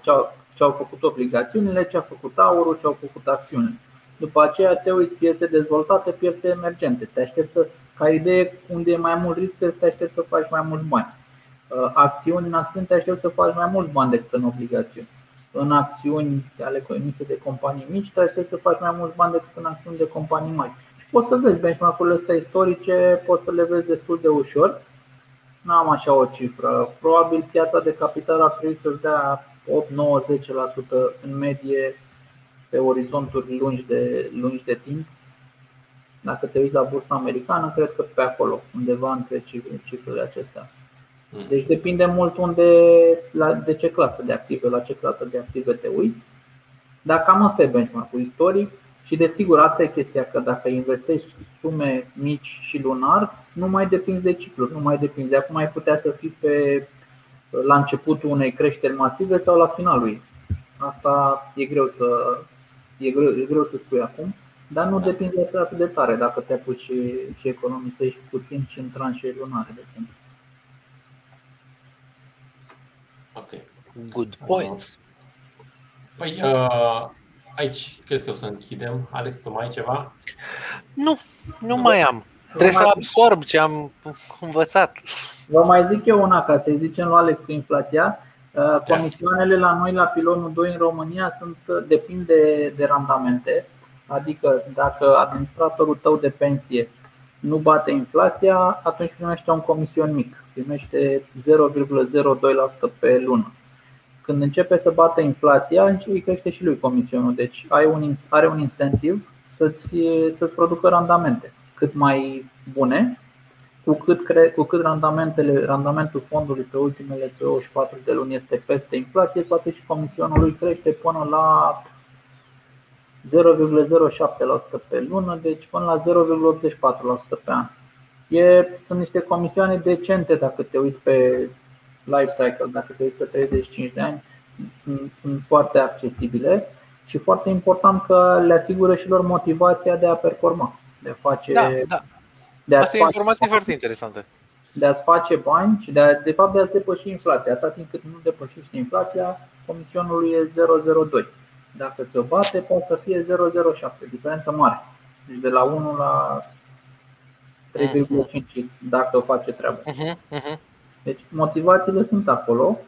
ce au făcut obligațiunile, ce a făcut aurul, ce au făcut acțiunile. După aceea te uiți piețe dezvoltate, piețe emergente. Te aștept să, ca idee, unde e mai mult risc, te aștept să faci mai mulți bani. Uh, acțiuni, în acțiuni te aștept să faci mai mulți bani decât în obligațiuni. În acțiuni ale emise de companii mici, te aștept să faci mai mulți bani decât în acțiuni de companii mari. Și poți să vezi benchmark-urile astea istorice, poți să le vezi destul de ușor. Nu am așa o cifră. Probabil piața de capital ar trebui să-ți dea 8, 9, 10% în medie pe orizonturi lungi de, lungi de timp. Dacă te uiți la bursa americană, cred că pe acolo, undeva între cifrele acestea. Hmm. Deci depinde mult unde, la, de ce clasă de active, la ce clasă de active te uiți. Dar cam asta e benchmark-ul istoric și desigur asta e chestia că dacă investești sume mici și lunar, nu mai depinzi de ciclu, nu mai depinzi. Acum ai putea să fii pe la începutul unei creșteri masive sau la finalul Asta e greu să, e greu, e greu să spui acum, dar nu depinde atât de tare dacă te apuci și, și economisești puțin și în tranșe lunare, de exemplu. Ok. Good points. Păi, uh, aici cred că o să închidem. Alex, tu mai ai ceva? Nu, nu mai am. Trebuie să absorb ce am învățat. Vă mai zic eu una, ca să-i zicem lui Alex cu inflația. Uh, comisioanele la noi, la pilonul 2 în România, sunt, uh, depind de, de randamente. Adică dacă administratorul tău de pensie nu bate inflația, atunci primește un comision mic. Primește 0,02% pe lună. Când începe să bată inflația, îi crește și lui comisionul. Deci ai un, are un incentiv să-ți, să-ți producă randamente cât mai bune cu cât, cre- cu cât randamentele, randamentul fondului pe ultimele 24 de luni este peste inflație, poate și comisionul lui crește până la 0,07% pe lună, deci până la 0,84% pe an. E, sunt niște comisioane decente dacă te uiți pe life cycle, dacă te uiți pe 35 de ani, sunt, sunt foarte accesibile și foarte important că le asigură și lor motivația de a performa, de a face da, da. De Asta e informație foarte interesantă. De a-ți face bani și de, a, de fapt de a-ți depăși inflația. Atât timp cât nu depășești inflația, comisionul e 0,02. Dacă ți-o bate, poate să fie 0,07, diferență mare. Deci de la 1 la 3,5x dacă face treaba. Mhm, mhm. Deci motivațiile sunt acolo.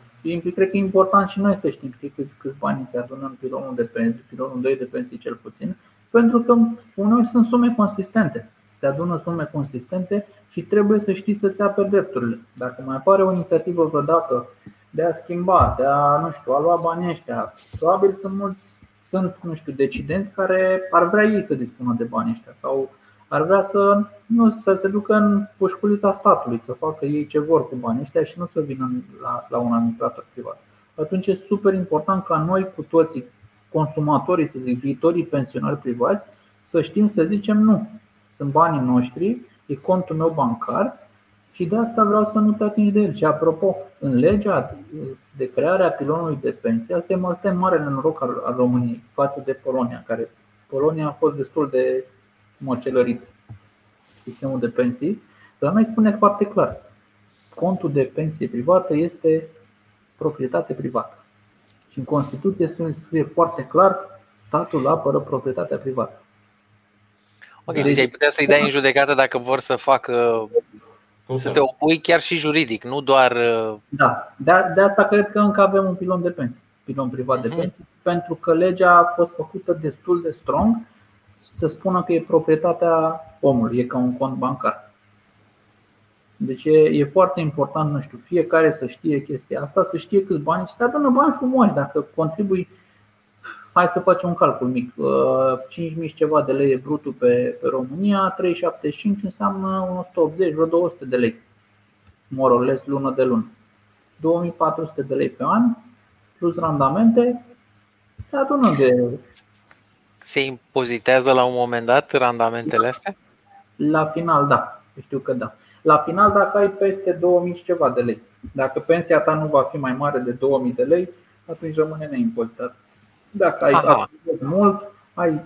Cred că e important și noi să știm știi, câți, câți bani se adună în pilonul de pensii, pilonul 2 de pensii cel puțin, pentru că uneori sunt sume consistente Se adună sume consistente și trebuie să știi să-ți aperi drepturile. Dacă mai apare o inițiativă vreodată de a schimba, de a, nu știu, a lua banii ăștia, probabil sunt mulți, sunt, nu știu, decidenți care ar vrea ei să dispună de banii ăștia sau ar vrea să, nu, să se ducă în pușculița statului, să facă ei ce vor cu banii ăștia și nu să vină la, la un administrator privat. Atunci e super important ca noi cu toții, consumatorii, să zic, viitorii pensionari privați, să știm să zicem nu. Sunt banii noștri, e contul meu bancar și de asta vreau să nu te atingi de el. Și apropo, în legea de creare a pilonului de pensie, asta e, asta e mare noroc al, al României față de Polonia, care Polonia a fost destul de măcelărit sistemul de pensii, dar noi spune foarte clar, contul de pensie privată este proprietate privată. Și în Constituție se scrie foarte clar, statul apără proprietatea privată. Ok, deci ai putea să-i dai în judecată dacă vor să facă cum să te opui chiar și juridic, nu doar. Uh, da, de, de asta cred că încă avem un pilon de pensii, pilon privat de mhm. pensii, uh-huh. pentru că legea a fost făcută destul de strong să spună că e proprietatea omului, e ca un cont bancar. Deci e, e foarte important, nu știu, fiecare să știe chestia asta, să știe câți bani și să adună bani frumoși. Dacă contribui, hai să facem un calcul mic, 5.000 uh, ceva de lei brutul pe, pe România, 375 înseamnă 180, vreo 200 de lei, more lună de lună. 2400 de lei pe an, plus randamente, se adună de se impozitează la un moment dat randamentele astea? La final, da. Știu că da. La final, dacă ai peste 2000 și ceva de lei, dacă pensia ta nu va fi mai mare de 2000 de lei, atunci rămâne neimpozitat. Dacă ai mult, ai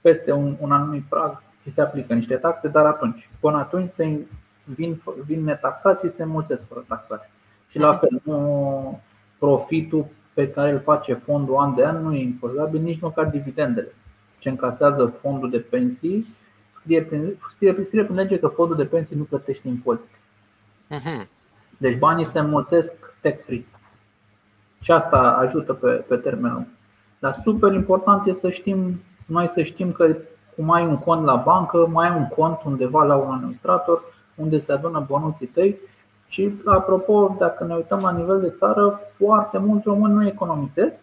peste un, un anumit prag, ți se aplică niște taxe, dar atunci, până atunci se vin, vin netaxați și se înmulțesc fără taxare. Și la mhm. fel, nu profitul pe care îl face fondul an de an nu e impozabil, nici măcar dividendele ce încasează fondul de pensii, scrie prin, scrie, scrie prin lege că fondul de pensii nu plătește impozit. Uh-huh. Deci banii se înmulțesc tax-free. Și asta ajută pe, pe termen lung. Dar super important este să știm, noi să știm că cum ai un cont la bancă, mai ai un cont undeva la un administrator unde se adună bonuții tăi și apropo, dacă ne uităm la nivel de țară, foarte mulți români nu economisesc.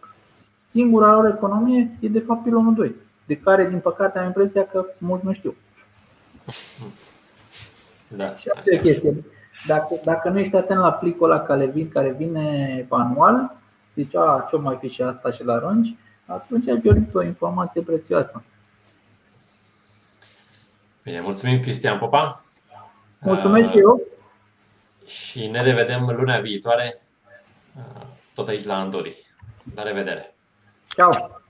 Singura lor economie e de fapt pilonul 2 de care, din păcate, am impresia că mulți nu știu. Da, și asta e chestie. Dacă, dacă nu ești atent la plicul ăla care vine, care vine anual, zici, a, ce mai fi și asta și la rângi, atunci ai pierdut o informație prețioasă. Bine, mulțumim Cristian Popa. Mulțumesc și eu. Și ne revedem luna viitoare, tot aici la Andori. La revedere! Ciao!